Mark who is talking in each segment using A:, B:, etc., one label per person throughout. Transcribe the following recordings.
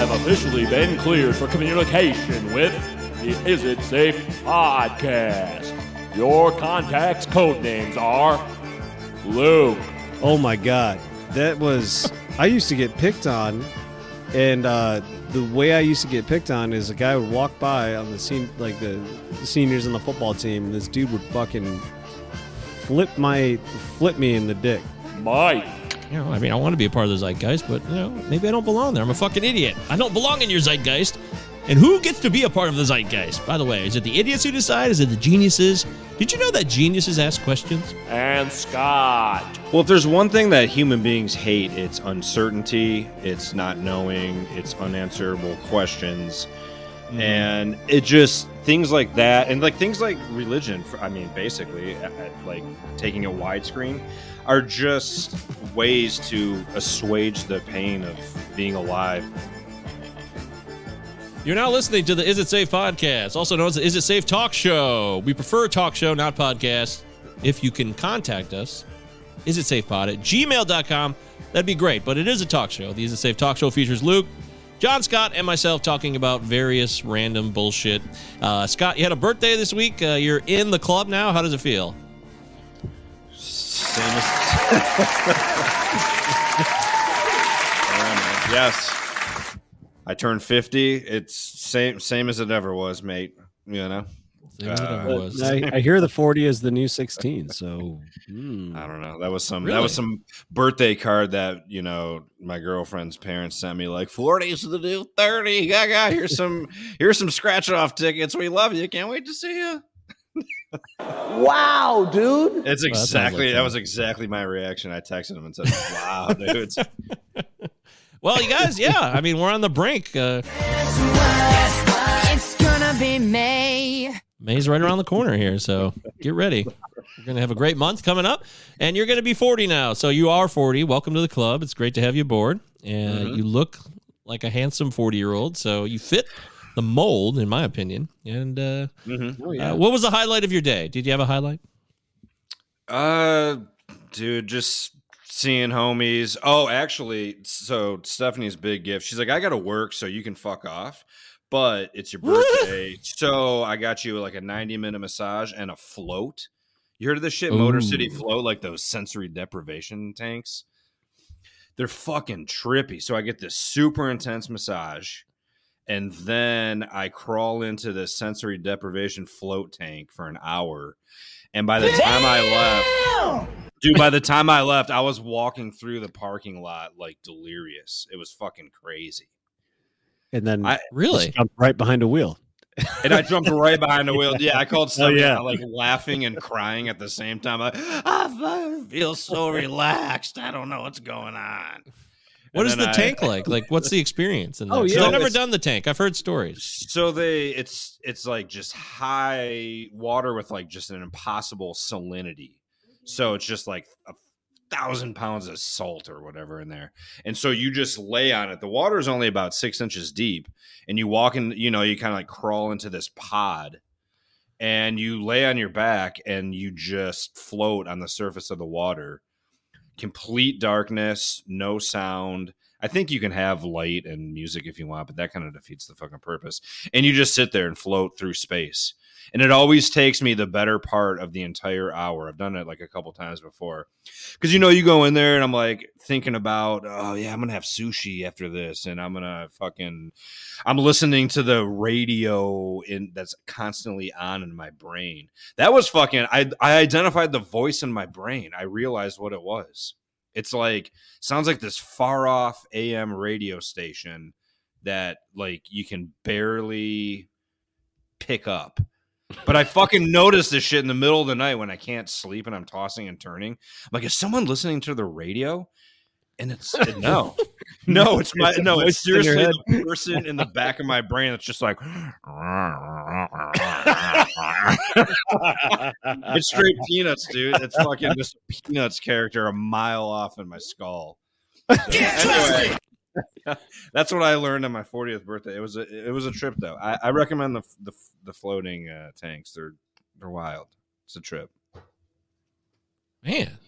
A: Have officially been cleared for communication with the Is It Safe podcast. Your contact's code names are Luke.
B: Oh my god, that was. I used to get picked on, and uh, the way I used to get picked on is a guy would walk by on the scene, like the seniors on the football team, and this dude would fucking flip my flip me in the dick.
A: Mike.
C: You know, I mean, I want to be a part of the zeitgeist, but you know, maybe I don't belong there. I'm a fucking idiot. I don't belong in your zeitgeist. And who gets to be a part of the zeitgeist? By the way, is it the idiots who decide? Is it the geniuses? Did you know that geniuses ask questions?
A: And Scott.
D: Well, if there's one thing that human beings hate, it's uncertainty, it's not knowing, it's unanswerable questions. Mm-hmm. And it just things like that, and like things like religion. I mean, basically, at- at, like taking a widescreen, are just ways to assuage the pain of being alive.
C: You're now listening to the Is It Safe podcast, also known as the Is It Safe talk show. We prefer talk show, not podcast. If you can contact us, is it safe pod at gmail.com. That'd be great, but it is a talk show. The Is It Safe talk show features Luke, John Scott, and myself talking about various random bullshit. Uh, Scott, you had a birthday this week. Uh, you're in the club now. How does it feel?
D: Same as. Yeah, yes, I turned fifty. It's same same as it ever was, mate. You know.
C: Same as it
D: Uh.
B: I, I hear the 40 is the new 16, so hmm.
D: I don't know. That was some that was some birthday card that, you know, my girlfriend's parents sent me like 40's the new 30. Gaga, here's some here's some scratch off tickets. We love you. Can't wait to see you.
E: Wow, dude.
D: It's
C: Well, that like
D: exactly that, was exactly my reaction. I texted him and said, "Wow, dude."
C: Well, you guys, yeah. I mean, we're on the brink. Uh,
F: It's gonna be May.
C: May's right around the corner here, so get ready. We're going to have a great month coming up, and you're going to be 40 now. So you are 40. Welcome to the club. It's great to have you aboard. And
D: Mhm.
C: you look like a handsome 40 year old, so you fit the mold, in my opinion. And uh,
D: Mhm.
B: Oh,
C: uh, what was the highlight of your day? Did you have a highlight?
D: Uh, dude, just seeing homies. Oh, actually, so Stephanie's big gift. She's like, I gotta work, so you can fuck off. But it's your birthday, so I got you like a ninety minute massage and a float. You heard of this shit, Motor City
C: Ooh.
D: Float, like those sensory deprivation tanks. They're fucking trippy. So I get this super intense massage, and then I crawl into the sensory deprivation float tank for an hour. And by the time I left, dude, by the time I left, I was walking through the parking lot like delirious. It was fucking crazy.
B: and then
D: I-
C: Really?
B: jump right behind a wheel.
D: And I jumped right behind the wheel. Yeah, I called oh, somebody
B: yeah.
D: like laughing and crying at the same time. Like, ah, I feel so relaxed. I don't know what's going on.
C: What
D: And
C: is
D: then
C: the
D: I-
C: tank like? Like, what's the experience? In
B: Oh, yeah.
C: I've never done the tank. I've heard stories.
D: So they it's it's like just high water with like just an impossible salinity. So it's just like a thousand pounds of salt or whatever in there. And so you just lay on it. The water is only about six inches deep. And you walk in, you know, you kind of like crawl into this pod and you lay on your back and you just float on the surface of the water. Complete darkness, no sound. I think you can have light and music if you want, but that kind of defeats the fucking purpose. And you just sit there and float through space. And it always takes me the better part of the entire hour. I've done it like a couple times before. Cause you know, you go in there and I'm like thinking about, oh yeah, I'm gonna have sushi after this, and I'm gonna fucking I'm listening to the radio in that's constantly on in my brain. That was fucking I I identified the voice in my brain. I realized what it was. It's like sounds like this far off AM radio station that like you can barely pick up. But I fucking notice this shit in the middle of the night when I can't sleep and I'm tossing and turning. I'm like, is someone listening to the radio? And it's no, no, it's my no, it's
B: your
D: seriously the person in the back of my brain that's just like it's straight peanuts, dude. It's fucking just peanuts character a mile off in my skull. So, anyway, that's what I learned on my 40th birthday. It was a it was a trip though. I, I recommend the the, the floating uh, tanks. They're they're wild. It's a trip.
C: Man,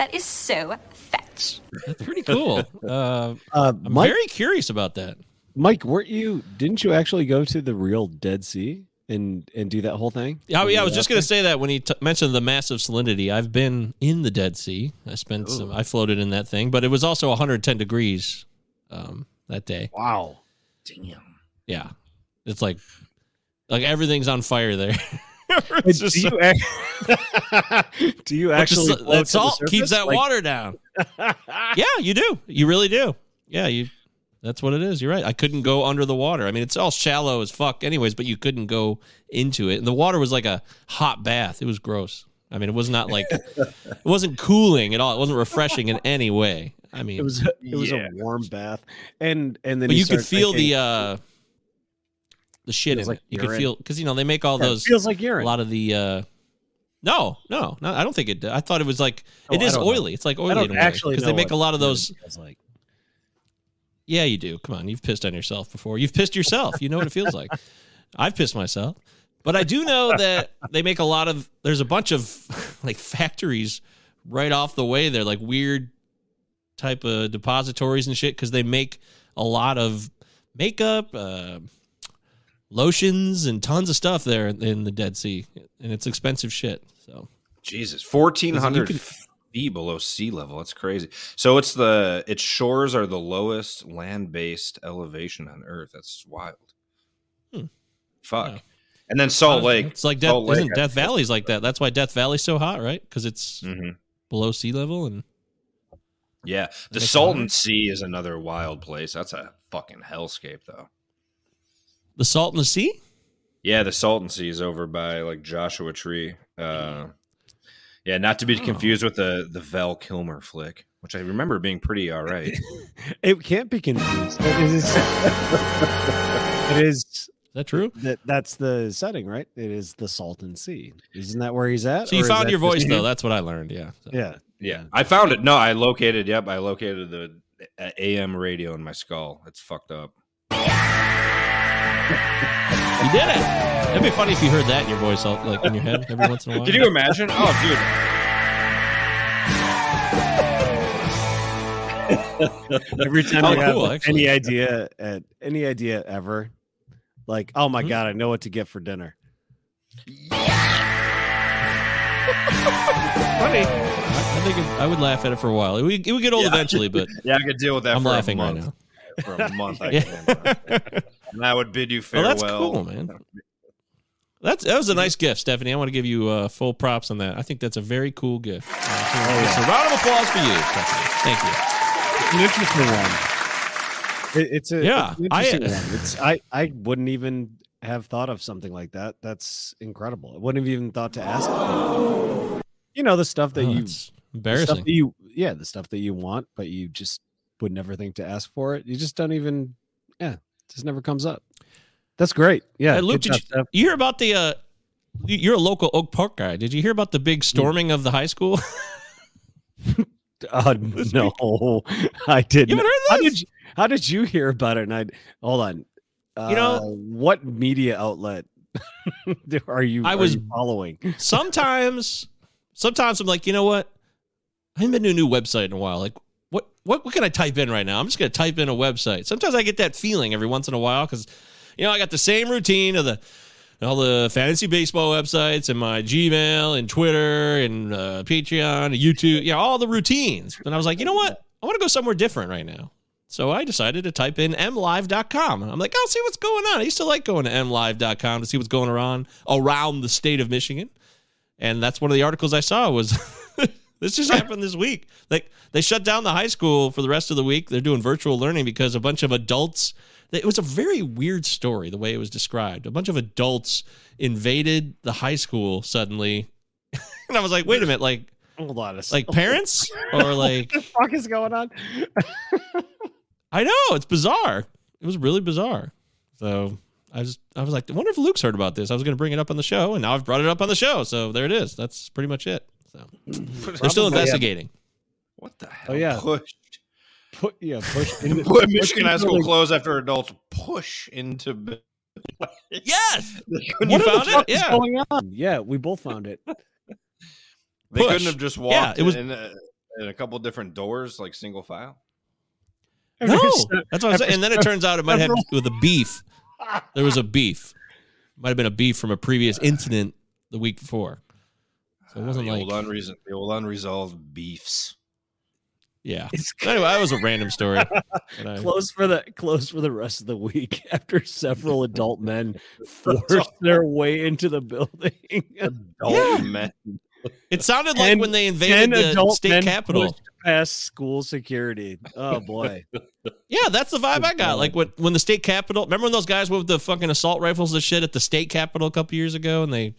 F: That is so fetch.
C: that's pretty cool. Uh,
B: Uh,
C: I'm
B: Mike,
C: very curious about that.
B: Mike, weren't you? Didn't you actually go to the real Dead Sea and and do that whole thing?
C: Yeah, yeah. I was just going to say that when he t- mentioned the massive salinity, I've been in the Dead Sea. I spent some. I floated in that thing, but it was also 110 degrees um, that day.
B: Wow.
D: Damn.
C: Yeah, it's like like everything's on fire there.
B: Wait,
C: It's
B: do
C: just-
B: you ac- do you
C: but the
B: actually
C: sa-
B: float
C: that
B: the
C: salt
B: surface?
C: keeps that
B: Like-
C: water down. Yeah, you do. You really do. Yeah, you. That's what it is. You're right. I couldn't go under the water. I mean, it's all shallow as fuck, anyways. But you couldn't go into it. And the water was like a hot bath. It was gross. I mean, it was not like it wasn't cooling at all. It wasn't refreshing in any way. I mean,
B: It was it was
D: Yeah.
B: a warm bath, and and then
C: but
B: he
C: you could feel
B: thinking,
C: the uh the shit
B: Feels
C: in
B: like
C: it. You could feel because you know they make all
B: Yeah, it
C: those
B: feels like
C: a lot of the. uh no, no, no. I don't think it. I thought it was like
B: Oh,
C: it
B: I know.
C: oily. It's like
B: I
C: oily
B: don't
C: in
B: actually
C: because they make a lot of those.
B: like.
C: Yeah, you do. Come on, you've pissed on yourself before. You've pissed yourself. You know what it feels like. I've pissed myself, but I do know that they make a lot of. There's a bunch of like factories right off the way. They're like weird type of depositories and shit because they make a lot of makeup, uh, lotions, and tons of stuff there in the Dead Sea, and it's expensive shit. So
D: Jesus, fourteen hundred feet below sea level. That's crazy. So it's the its shores are the lowest land based elevation on Earth. That's wild.
C: Hmm.
D: Fuck.
C: Yeah.
D: And then Salt Lake.
C: It's like Death,
D: Lake,
C: isn't Death. Valley's like that? That's why Death Valley's so hot, right? Because it's
D: Mhm.
C: below sea level and.
D: Yeah, the Salton. Sea is another wild place. That's a fucking hellscape, though.
C: The salt in the sea?
D: Yeah, the Salton Sea is over by like Joshua Tree. Uh, yeah, not to be
C: Oh.
D: confused with the the Val Kilmer flick, which I remember being pretty all right.
B: It can't be confused. It is. it is
C: Is that true?
B: that. That's the setting, right? It is the Salton Sea. Isn't that where he's at?
C: So you found your voice though. That's what I learned. Yeah. So-
B: Yeah.
D: Yeah, I found it. No, I located. Yep, I located the uh, AM radio in my skull. It's fucked up.
C: You did it. It'd be funny if you heard that in your voice, all- like in your head every once in a while.
D: Can you imagine? Oh, dude.
B: Every time
C: Oh,
B: you have
C: cool,
B: like,
C: actually.
B: any idea at any idea ever, like, oh my
C: Mhm.
B: god, I know what to get for dinner.
C: funny? I, I think it, I would laugh at it for a while. It would, it would get old
D: Yeah.
C: eventually, but
D: Yeah, I could deal with that
C: I'm
D: for
C: laughing
D: a
C: right now.
D: For a month, I
C: Yeah.
D: Can. and I would bid you farewell.
C: Well,
D: farewell.
C: that's cool, man. That's that was a nice gift, Stephanie. I want to give you uh, full props on that. I think that's a very cool gift. Uh, so, so round of applause for you, Stephanie. Thank you.
B: It's an interesting one. It, it's a
C: Yeah,
B: it's an
C: I-
B: one. It's I I wouldn't even have thought of something like that. That's incredible. I wouldn't have even thought to ask. for. You know the stuff that
C: Oh,
B: you
C: that's
B: the
C: embarrassing.
B: that you yeah the stuff that you want, but you just would never think to ask for it. You just don't even yeah, it just never comes up. That's great. Yeah,
C: Hey, Luke, did
B: job, Steph.
C: You hear about the? Uh, you- you're a local Oak Park guy. Did you hear about the big storming of the high school?
B: Uh, no, I didn't.
C: You haven't heard
B: How
C: this?
B: did you, how did you hear about it? And I hold on. Uh,
C: You know-
B: what media outlet are you?
C: I
B: are
C: was-
B: you following.
C: sometimes, sometimes I'm like, you know what? I haven't been to a new website in a while. Like, what, what, what can I type in right now? I'm just gonna type in a website. Sometimes I get that feeling every once in a while because, you know, I got the same routine of the all the fantasy baseball websites and my Gmail and Twitter and uh, Patreon and YouTube. Yeah, all the routines. And I was like, you know what? I want to go somewhere different right now. So I decided to type in mlive.com. I'm like, I'll see what's going on. I used to like going to mlive.com to see what's going on around the state of Michigan. And that's one of the articles I saw was this just happened this week. Like they shut down the high school for the rest of the week. They're doing virtual learning because a bunch of adults it was a very weird story the way it was described. A bunch of adults invaded the high school suddenly. and I was like, wait a minute, like
B: Hold on, a
C: like parents or like
B: What the fuck is going on?
C: I know it's bizarre. It was really bizarre. So I just I was like, I wonder if Luke's heard about this. I was going to bring it up on the show, and now I've brought it up on the show. So there it is. That's pretty much it. So mm-hmm. they're still
B: Probably, yeah.
C: investigating.
D: What the hell?
B: Oh, yeah.
D: Push.
B: Put yeah, push. into-
D: Put
B: push
D: Michigan High School
B: the-
D: closed after adults push into. b-
C: Yes,
D: They
C: you
B: What
C: found
B: the fuck
C: it.
B: is
C: Yeah,
B: going on? Yeah, we both found it.
D: they
C: Push.
D: couldn't have just
C: Yeah,
D: walked
C: it was-
D: in, a, in a couple different doors, like single file.
C: No, that's what I'm saying. And then it turns out it might have
B: several-
C: with a beef. There was a beef. Might have been a beef from a previous incident the week before. So it wasn't
D: the
C: like
D: old unreason, the old unresolved beefs.
C: yeah. Anyway, that was a random story. I-
B: close for the close for the rest of the week after several adult men forced their way into the building.
D: Adult men.
C: It sounded like
B: Ten-
C: when they invaded the
B: adult
C: state
B: men
C: capitol.
B: pushed past school security. Oh boy.
C: Yeah, that's the vibe I got. Like when when the state capitol. Remember when those guys went with the fucking assault rifles and shit at the state capitol a couple years ago, and they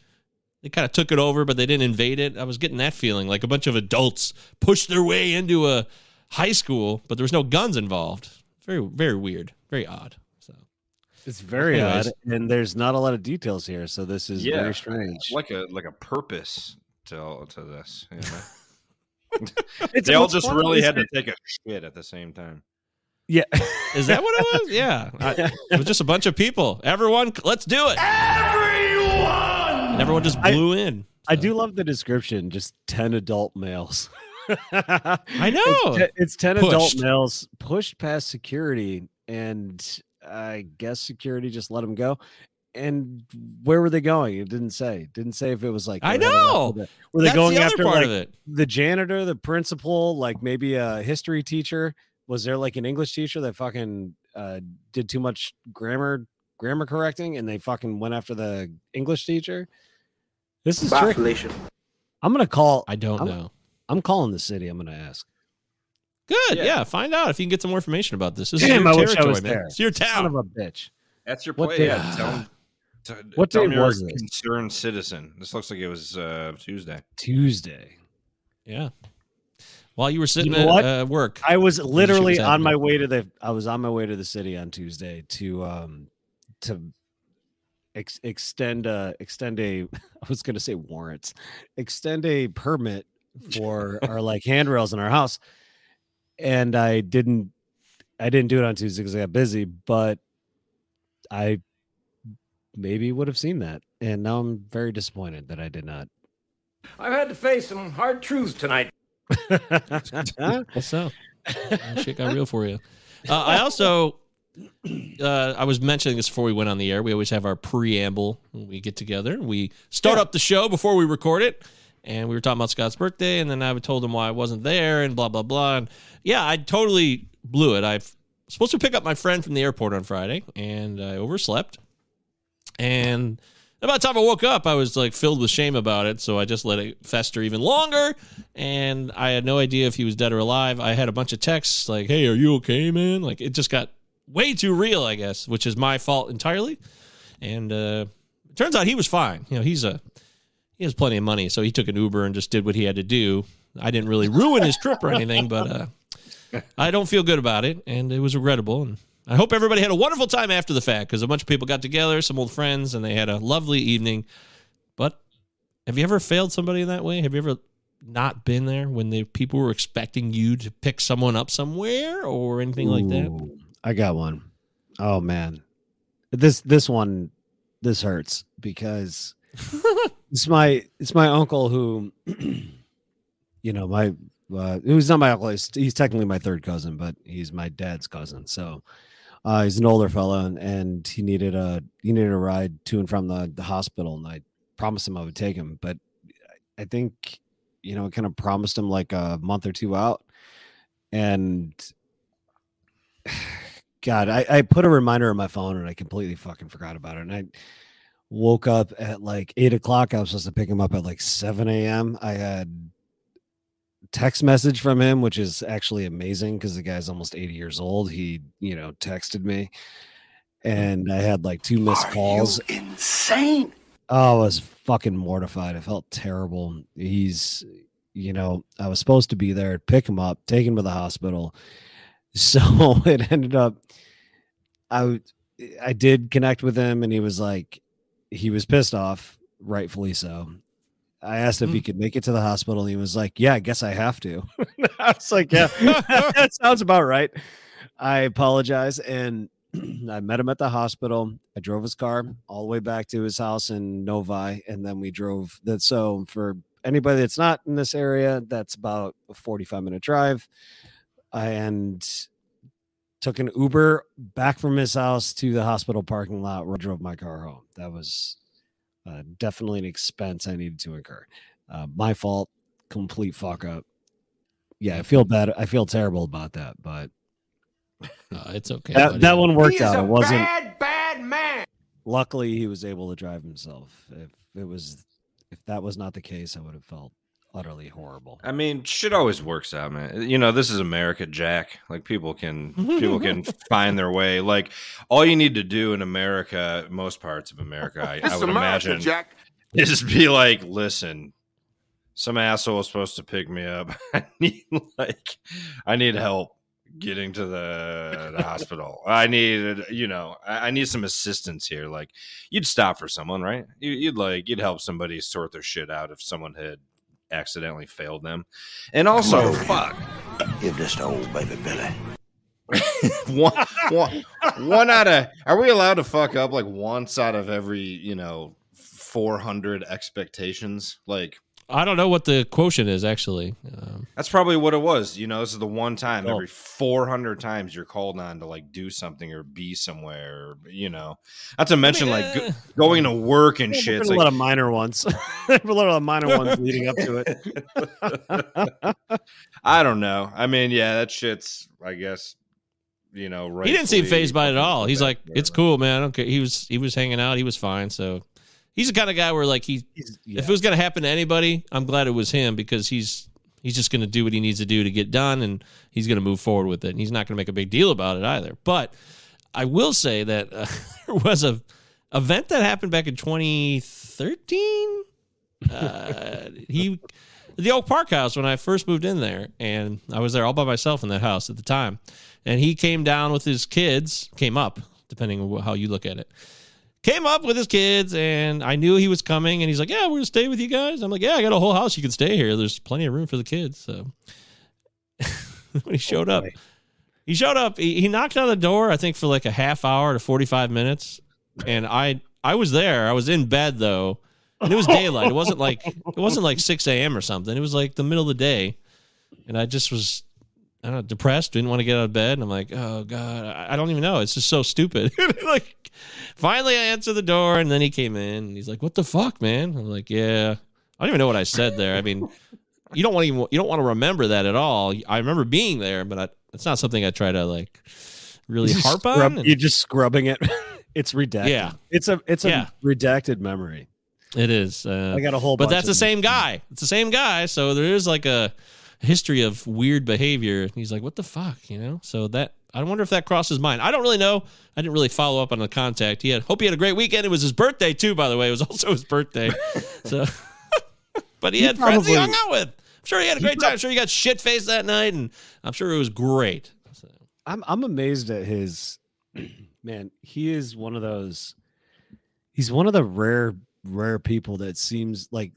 C: they kind of took it over, but they didn't invade it. I was getting that feeling, like a bunch of adults pushed their way into a high school, but there was no guns involved. Very very weird, very odd. So
B: It's very
C: Anyways.
B: odd, and there's not a lot of details here, so this is
D: Yeah,
B: very strange.
D: Like a like a purpose to to this. You know? They all just really had to take a shit at the same time.
B: Yeah.
C: is that what it was? Yeah, I- it was just a bunch of people. Everyone, let's do it. Everyone, and everyone just
B: I-
C: blew in.
B: I do love the description. Just ten adult males.
C: I know.
B: It's, te- it's ten adult males pushed past security, and I guess security just let them go. And where were they going? It didn't say. It didn't say if it was like
C: I
B: they were headed
C: know.
B: the- Were they
C: That's
B: going
C: the
B: after
C: part
B: like
C: of it.
B: the janitor, the principal, like maybe a history teacher? Was there like an English teacher that fucking uh, did too much grammar grammar correcting, and they fucking went after the English teacher? This is tricky. I'm gonna call.
C: I don't
B: I'm-
C: know.
B: I'm calling the city. I'm gonna ask.
C: Good. Yeah.
D: Yeah.
C: find out if you can get some more information about this. This is your
B: I wish I
C: territory, man.
B: there.
C: It's your
B: Son
C: town.
B: of a bitch.
D: That's your
B: What
D: play.
B: day-
D: Yeah, tell 'em- t-
B: What
D: tell 'em
B: day
D: a
B: was this?
D: Concerned citizen. This looks like it was uh, Tuesday.
B: Tuesday.
C: Yeah. While you were sitting
B: know
C: at uh, work.
B: I was literally on my way to the. I was on my way to the city on Tuesday to um to ex- extend uh extend a. I was gonna say warrants, extend a permit for our like handrails in our house, and I didn't. I didn't do it on Tuesday because I got busy, but I maybe would have seen that, and now I'm very disappointed that I did not.
E: I've had to face some hard truths tonight.
C: What's up? Shit got real for you. Uh, I also, uh, I was mentioning this before we went on the air. We always have our preamble when we get together. We start up the show before we record it. And we were talking about Scott's birthday, and then I told him why I wasn't there, and blah blah blah. And yeah, I totally blew it. I was supposed to pick up my friend from the airport on Friday, and I overslept. And about the time I woke up, I was like filled with shame about it. So I just let it fester even longer. And I had no idea if he was dead or alive. I had a bunch of texts like, hey, are you okay, man? Like it just got way too real, I guess, which is my fault entirely. And uh, it turns out he was fine. You know, he's a he has plenty of money, so he took an Uber and just did what he had to do. I didn't really ruin his trip or anything, but uh, I don't feel good about it, and it was regrettable. And I hope everybody had a wonderful time after the fact because a bunch of people got together, some old friends, and they had a lovely evening. But have you ever failed somebody in that way? Have you ever not been there when the people were expecting you to pick someone up somewhere or anything like that?
B: I got one. Oh man, this this one this hurts because it's my it's my uncle who, you know, my uh, who's not my uncle. He's, he's technically my third cousin, but he's my dad's cousin. So uh, he's an older fellow, and, and he needed a he needed a ride to and from the, the hospital, and I promised him I would take him, but I think you know, I kind of promised him like a month or two out, and God, I, I put a reminder on my phone and I completely fucking forgot about it. And I woke up at like eight o'clock. I was supposed to pick him up at like 7 a.m. I had text message from him, which is actually amazing because the guy's almost 80 years old. He, you know, texted me and I had like two missed calls.
E: insane?
B: Oh, I was fucking mortified. I felt terrible. He's, you know, I was supposed to be there, pick him up, take him to the hospital. So it ended up, I I did connect with him, and he was like, he was pissed off, rightfully so. I asked if he mm. could make it to the hospital. And he was like, "Yeah, I guess I have to." I was like, "Yeah, that sounds about right." I apologize, and I met him at the hospital. I drove his car all the way back to his house in Novi, and then we drove that. So for anybody that's not in this area, that's about a forty-five minute drive. And took an Uber back from his house to the hospital parking lot where I drove my car home. That was uh, definitely an expense I needed to incur. Uh, my fault, complete fuck up. Yeah, I feel bad. I feel terrible about that, but
C: Uh, it's okay.
B: that, that one worked out.
E: a
B: It wasn't.
E: bad, bad man.
B: Luckily, he was able to drive himself. If it was, if that was not the case, I would have felt utterly horrible.
D: I mean, shit always works out, man. You know, this is America, Jack. Like people can people can find their way. Like all you need to do in America, most parts of America, I, I would
E: America,
D: imagine,
E: Jack.
D: is just be like, listen, some asshole is supposed to pick me up. I need like, I need help getting to the, the hospital. I need, you know, I, I need some assistance here. Like, you'd stop for someone, right? You, you'd like, you'd help somebody sort their shit out if someone had accidentally failed them. And also, fuck,
E: Give this to old baby Billy.
D: one, one, one out of are we allowed to fuck up like once out of every you know 400 expectations like
C: I don't know what the quotient is actually. Um,
D: that's probably what it was you know this is the one time
B: Oh.
D: every 400 times you're called on to like do something or be somewhere or, you know not to mention like
C: eh,
D: go- going to work and
B: Yeah,
D: shit
B: there's a
D: like
B: lot of minor ones. A lot of minor ones leading up to it.
D: i don't know i mean yeah that shit's i guess you know right
C: he didn't seem phased by it at all. He's like, "It's cool, man. I don't care." He was he was hanging out. He was fine. So he's the kind of guy where like he
B: He's-
C: if it was going to happen to anybody, I'm glad it was him because he's he's just going to do what he needs to do to get done, and he's going to move forward with it. And he's not going to make a big deal about it either. But I will say that uh, there was a event that happened back in 2013. Uh, he the Oak Park House when I first moved in there, and I was there all by myself in that house at the time. And he came down with his kids, came up, depending on how you look at it came up with his kids and I knew he was coming and he's like, Yeah, we're gonna stay with you guys. I'm like, Yeah, I got a whole house you can stay here. There's plenty of room for the kids. So when he showed up, he showed up, he, he knocked on the door, I think for like a half hour to 45 minutes. And I I was there. I was in bed though. And it was daylight. It wasn't like it wasn't like 6 a.m. or something. It was like the middle of the day. And I just was I don't know, depressed, didn't want to get out of bed. And I'm like, oh God, I I don't even know. It's just so stupid. like finally I answered the door and then he came in and he's like, What the fuck, man? I'm like, Yeah. I don't even know what I said there. I mean, you don't want to even you don't want to remember that at all. I remember being there, but I, it's not something I try to like really harp
B: scrub-
C: on. And
B: You're just scrubbing it. it's redacted.
C: Yeah.
B: It's a it's a
C: Yeah.
B: redacted memory.
C: it is. Uh,
B: I got a whole.
C: but that's the same guy. It's the same guy. So there is like a history of weird behavior. He's like, what the fuck, you know? So that I wonder if that crossed his mind. I don't really know. I didn't really follow up on the contact. He had hope he had a great weekend. It was his birthday too, by the way. It was also his birthday. so, but he,
B: He
C: had friends he hung out with. I'm sure he had a
B: He
C: great time. I'm sure he got shit faced that night, and I'm sure it was great. So,
B: I'm I'm amazed at his man. He is one of those. He's one of the rare rare people that seems like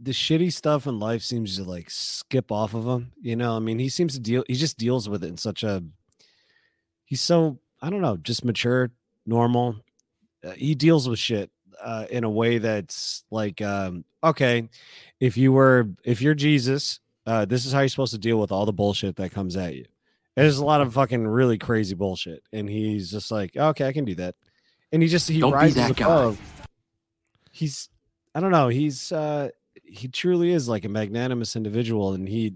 B: the shitty stuff in life seems to like skip off of him. You know, I mean, he seems to deal. He just deals with it in such a. He's so I don't know, just mature, normal. Uh, he deals with shit uh, in a way that's like, um, okay, if you were if you're Jesus, uh, this is how you're supposed to deal with all the bullshit that comes at you. And There's a lot of fucking really crazy bullshit, and he's just like, okay, I can do that, and he just he
E: Don't
B: rises
E: that guy.
B: above. He's, I don't know, he's uh he truly is like a magnanimous individual, and he,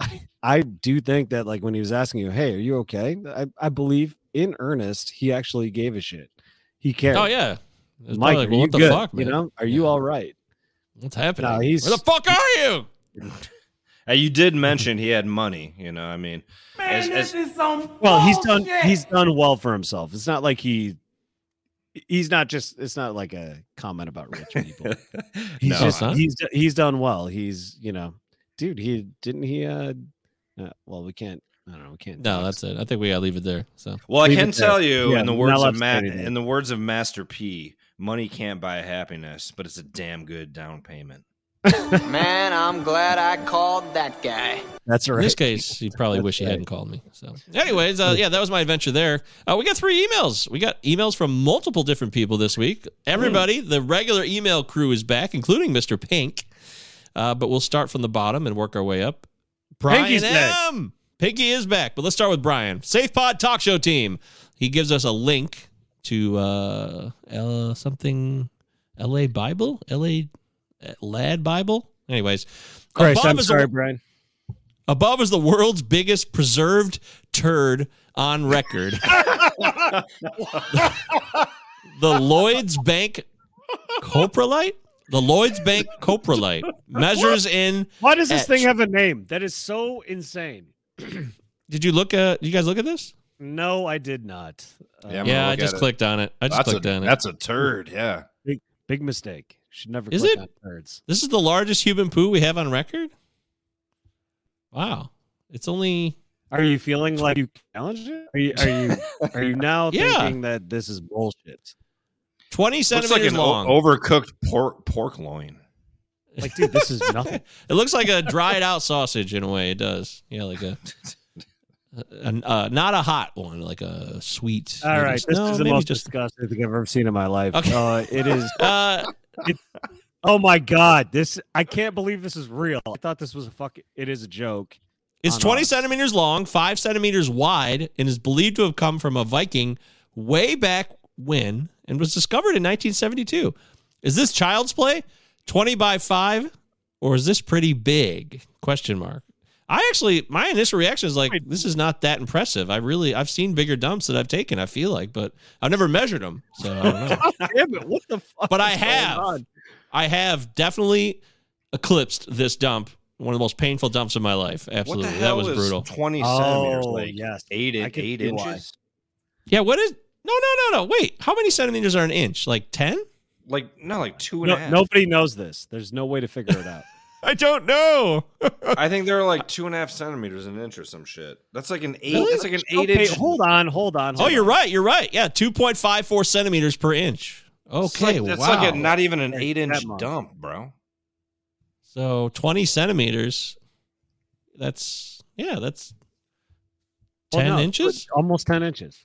B: I, I do think that like when he was asking you, hey, are you okay? I, I believe in earnest he actually gave a shit. He oh, cared.
C: oh yeah, It
B: Mike,
C: probably like,
B: are
C: well,
B: you
C: what the
B: good?
C: fuck,
B: You know, are you
C: Yeah.
B: all right?
C: What's happening?
B: No, he's-
C: Where the fuck are you?
D: You did mention he had money you know i mean as, as,
E: is some
B: Well, he's done he's done well for himself. It's not like he he's not just it's not like a comment about rich people. He's
D: No,
B: just
C: huh?
B: he's he's done well. He's, you know, dude, he didn't he uh, uh well, we can't I don't know, we can't
C: No,
B: talk.
C: that's it. I think we gotta leave it there. So
D: Well, I can
B: it there.
D: tell you
B: Yeah,
D: in the words of
B: to say
D: Ma- in the words of Master P, money can't buy happiness, but it's a damn good down payment.
G: Man, I'm glad I called that guy.
B: that's right.
C: in this case, he probably
B: That's
C: wish he
B: right.
C: hadn't called me. So, anyways, uh, yeah, that was my adventure there. Uh, we got three emails. We got emails from multiple different people this week. Everybody, the regular email crew is back, including Mr. Pink. Uh, but we'll start from the bottom and work our way up. Brian
B: Pinky's back.
C: Pinky is back, but let's start with Brian. Safe Pod Talk Show team. He gives us a link to uh, L- something LA Bible, LA Lad Bible. Anyways,
B: Christ,
C: above
B: I'm
C: is
B: sorry,
C: the,
B: Brian.
C: above is the world's biggest preserved turd on record. the Lloyd's Bank coprolite. The Lloyd's Bank coprolite measures in.
B: Why does this
C: Etch.
B: thing have a name? That is so insane.
C: Did you look at? You guys look at this?
B: No, I did not. Uh,
D: Yeah, I'm
C: Yeah, I just
D: at it.
C: clicked on it. I just
D: That's
C: clicked
D: a,
C: on it.
D: that's a turd. Yeah.
B: big mistake. Should never
C: Is
B: click
C: it?
B: on birds.
C: This is the largest human poo we have on record. Wow, it's only
B: Are you feeling like you challenged it? Are you are you are you now
C: Yeah.
B: thinking that this is bullshit?
C: twenty
D: Looks
C: centimeters
D: like an o-
C: long.
D: overcooked pork pork loin.
B: Like, dude, this is nothing.
C: It looks like a dried out sausage in a way. It does. Yeah, like a, a uh, not a hot one, like a sweet.
B: All right, this
C: no,
B: is the most
C: just.
B: disgusting thing I've ever seen in my life.
C: Okay.
B: Uh, it is.
C: Uh,
B: Oh my god, this! I can't believe this is real. I thought this was a fuck. It is a joke.
C: it's twenty
B: us.
C: centimeters long, five centimeters wide, and is believed to have come from a Viking way back when, and was discovered in 1972. Is this child's play? Twenty by five, or is this pretty big? Question mark. I actually, my initial reaction is like, this is not that impressive. I really, I've seen bigger dumps that I've taken. I feel like, but I've never measured them, so I don't know.
B: Damn it! What the fuck?
C: But I
B: is going
C: have.
B: on?
C: I have definitely eclipsed this dump. One of the most painful dumps of my life. Absolutely,
D: What the
C: that was
D: is
C: brutal.
D: Twenty centimeters,
B: Oh,
D: like
B: yes.
D: eight
B: I
D: in, eight
B: see why.
D: inches.
C: Yeah, what is? No, no, no, no. Wait, how many centimeters are an inch? Like ten?
D: Like no, like two and a half.
B: nobody knows this. There's no way to figure it out.
C: I don't know.
D: I think they're like two and a half centimeters an inch or some shit. That's like an eight.
C: Really?
D: That's like an eight
B: okay,
D: inch.
B: hold on, hold on.
C: oh,
B: hold
C: you're
B: on.
C: right. You're right. Yeah, two point five four centimeters per inch.
D: It's
C: Okay,
D: like, that's
C: wow.
D: like a, not even an eight inch dump, bro.
C: so twenty centimeters. That's yeah. That's
B: Well,
C: ten
B: no,
C: inches.
B: almost ten inches.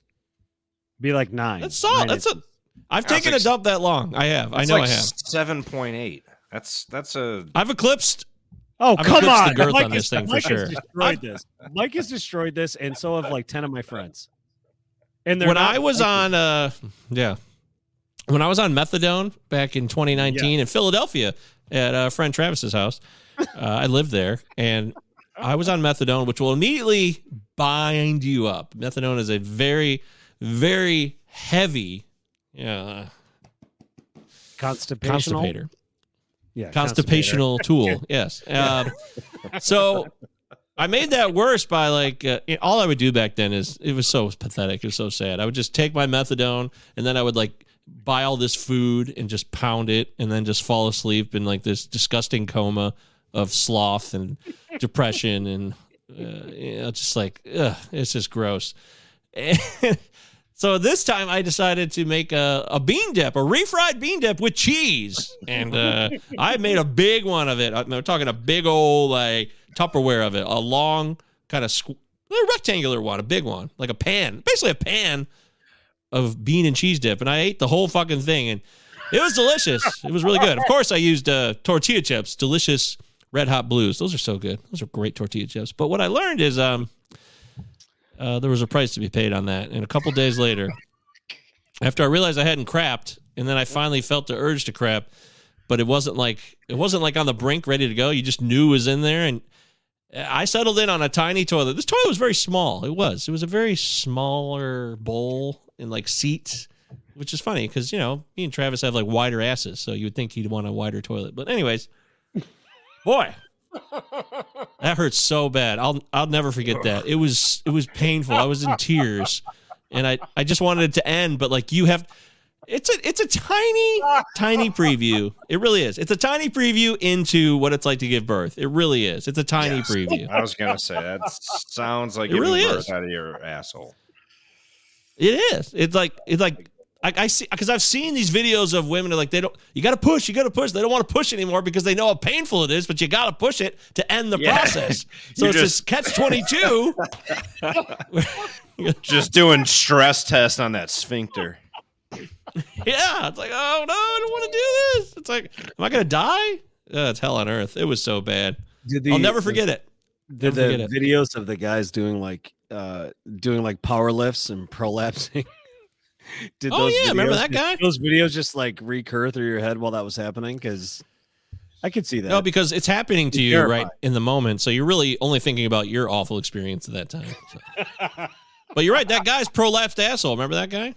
B: Be like nine.
C: That's solid.
B: nine
C: That's a.
B: inches.
C: I've
D: That's
C: taken
D: like-
C: a dump that long. I have. I know
D: like
C: I have.
D: Seven point eight. That's that's a.
C: I've eclipsed.
B: Oh
C: I've
B: come
C: eclipsed the
B: on!
C: girth
B: Mike
C: on
B: has-
C: this thing for sure.
B: Destroyed this. Mike has destroyed this, and so have like ten of my friends. And
C: when I was on, uh, yeah, when I was on methadone back in 2019 in Philadelphia at uh, friend Travis's house, uh, I lived there, and I was on methadone, which will immediately bind you up. Methadone is a very, very heavy, yeah,
B: constipational.
C: constipator,
B: Yeah,
C: constipational tool. Yes. Um, so I made that worse by like uh, all I would do back then is it was so pathetic. It was so sad. I would just take my methadone and then I would like buy all this food and just pound it and then just fall asleep in like this disgusting coma of sloth and depression and uh, you know, just like ugh, it's just gross. And so this time I decided to make a, a bean dip, a refried bean dip with cheese, and uh, I made a big one of it. I'm talking a big old like Tupperware of it, a long kind of squ- rectangular one, a big one, like a pan, basically a pan of bean and cheese dip, and I ate the whole fucking thing, and it was delicious. It was really good. Of course, I used uh, tortilla chips, delicious red hot blues. Those are so good. Those are great tortilla chips. But what I learned is um, uh, there was a price to be paid on that, and a couple days later, after I realized I hadn't crapped, and then I finally felt the urge to crap, but it wasn't like it wasn't like on the brink, ready to go. You just knew it was in there, and I settled in on a tiny toilet. This toilet was very small. It was. It was a very smaller bowl and like seats, which is funny because you know me and Travis have like wider asses, so you would think he'd want a wider toilet. But anyways, boy, that hurts so bad. I'll I'll never forget that. It was it was painful. I was in tears, and I I just wanted it to end, but like you have. It's a it's a tiny tiny preview. It really is. It's a tiny preview into what it's like to give birth. It really is. It's a tiny
D: Yes.
C: preview.
D: I was gonna say that sounds like
C: It really is.
D: out of your asshole.
C: It is. It's like it's like I, I see because I've seen these videos of women are like they don't. You got to push. You got to push. They don't want to push anymore because they know how painful it is. But you got to push it to end the
D: Yeah.
C: process. So
D: You
C: it's
D: just-
C: this catch twenty two.
D: Just doing stress test on that sphincter.
C: Yeah, it's like oh no, I don't want to do this. It's like am I gonna die? Uh, it's hell on earth. It was so bad.
B: Did the,
C: I'll never forget it.
B: the,
C: Never
B: the
C: forget it.
B: videos of the guys doing like uh doing like power lifts and prolapsing. Did
C: Oh, yeah, remember that guy?
B: Those videos just like recur through your head while that was happening because I could see that.
C: No, because it's happening to
B: It's
C: you right in the moment. So you're really only thinking about your awful experience at that time. so. but you're right. That guy's prolapsed asshole. Remember that guy?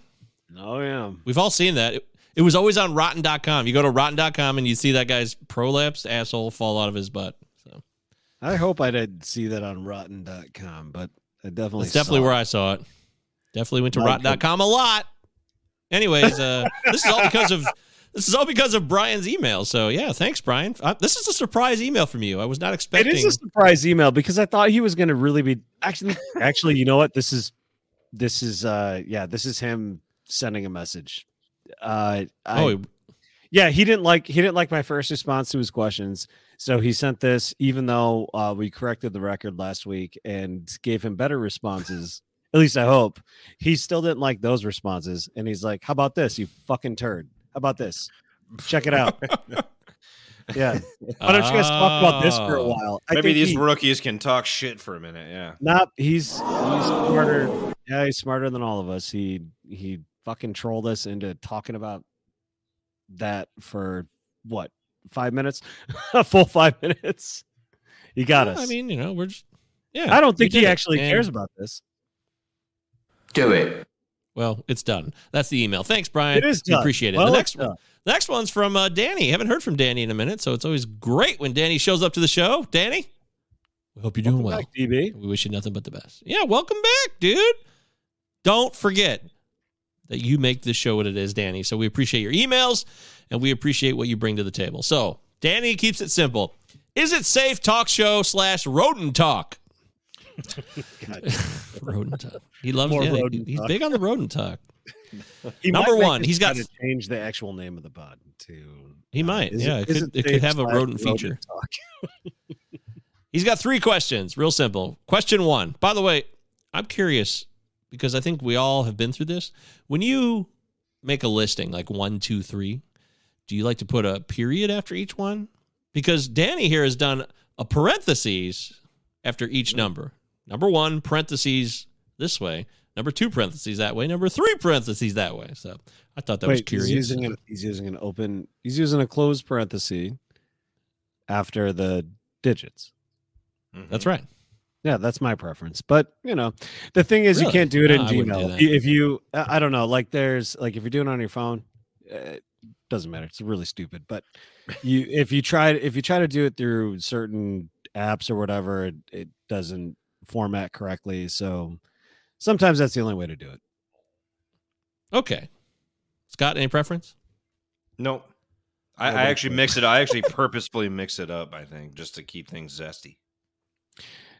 B: oh yeah,
C: We've all seen that. It, it was always on rotten.com. You go to rotten.com and you see that guy's prolapsed asshole fall out of his butt. So
B: I hope I didn't see that on Rotten.com, but I definitely
C: that's definitely
B: saw
C: where
B: it.
C: I saw it. Definitely went to rotten.com a lot. Anyways, uh, this is all because of this is all because of Brian's email. So yeah, thanks, Brian. Uh, this is a surprise email from you. I was not
B: It
C: expecting.
B: is a surprise email because I thought he was going to really be actually. Actually, you know what? This is this is uh yeah, this is him sending a message. Uh, I,
C: oh,
B: yeah, he didn't like he didn't like my first response to his questions, so he sent this. Even though uh, we corrected the record last week and gave him better responses, at least I hope he still didn't like those responses. And he's like, "How about this, you fucking turd? How about this? Check it out." yeah, why don't you guys talk about this for a
C: Oh.
B: while? I
D: Maybe
B: think
D: these
B: he-
D: rookies can talk shit for a minute. Yeah.
B: Not he's he's smarter. Yeah, he's smarter than all of us. He he fucking trolled us into talking about that for what five minutes, a full five minutes. He got us.
C: I mean, you know, we're just yeah.
B: I don't think he
C: did it.
B: actually
C: And-
B: cares about this.
E: Do it.
C: Well, it's done. That's the email. Thanks, Brian.
B: It is
C: We appreciate it.
B: Well,
C: the next one, the next one's from uh, Danny. Haven't heard from Danny in a minute, so it's always great when Danny shows up to the show. Danny, we hope you're doing well.
B: Back, DB.
C: We wish you nothing but the best. Yeah, welcome back, dude. Don't forget that you make this show what it is, Danny. So we appreciate your emails and we appreciate what you bring to the table. So Danny keeps it simple. Is it safe talk show slash rodent talk? rodent talk. He loves
B: More
C: yeah,
B: rodent
C: He's big on the rodent talk.
B: He
C: Number one, he's got-
B: to change the actual name of the pod to.
C: He
B: uh,
C: might. yeah, it
B: is
C: could, it could have a
B: slash
C: rodent feature. He's got three questions, real simple. Question one. By the way, I'm curious because I think we all have been through this. When you make a listing like one, two, three, do you like to put a period after each one? Because Danny here has done a parentheses after each number. Number one, parentheses this way. Number two, parentheses that way. Number three, parentheses that way. So I thought that was curious.
B: He's using, an, he's using an open. He's using a closed parenthesis after the digits.
D: Mhm.
C: That's right.
B: Yeah, that's my preference. But you know, the thing is, you can't do it in
C: I
B: Gmail. If you, I I don't know, like there's like if you're doing it on your phone, uh, doesn't matter. It's really stupid. But you, if you try, if you try to do it through certain apps or whatever, it, it doesn't format correctly. So sometimes that's the only way to do it.
C: Okay. Scott, any preference?
D: No. I, I
B: Nobody
D: actually mix it. I actually purposefully mix it up. I think just to keep things zesty.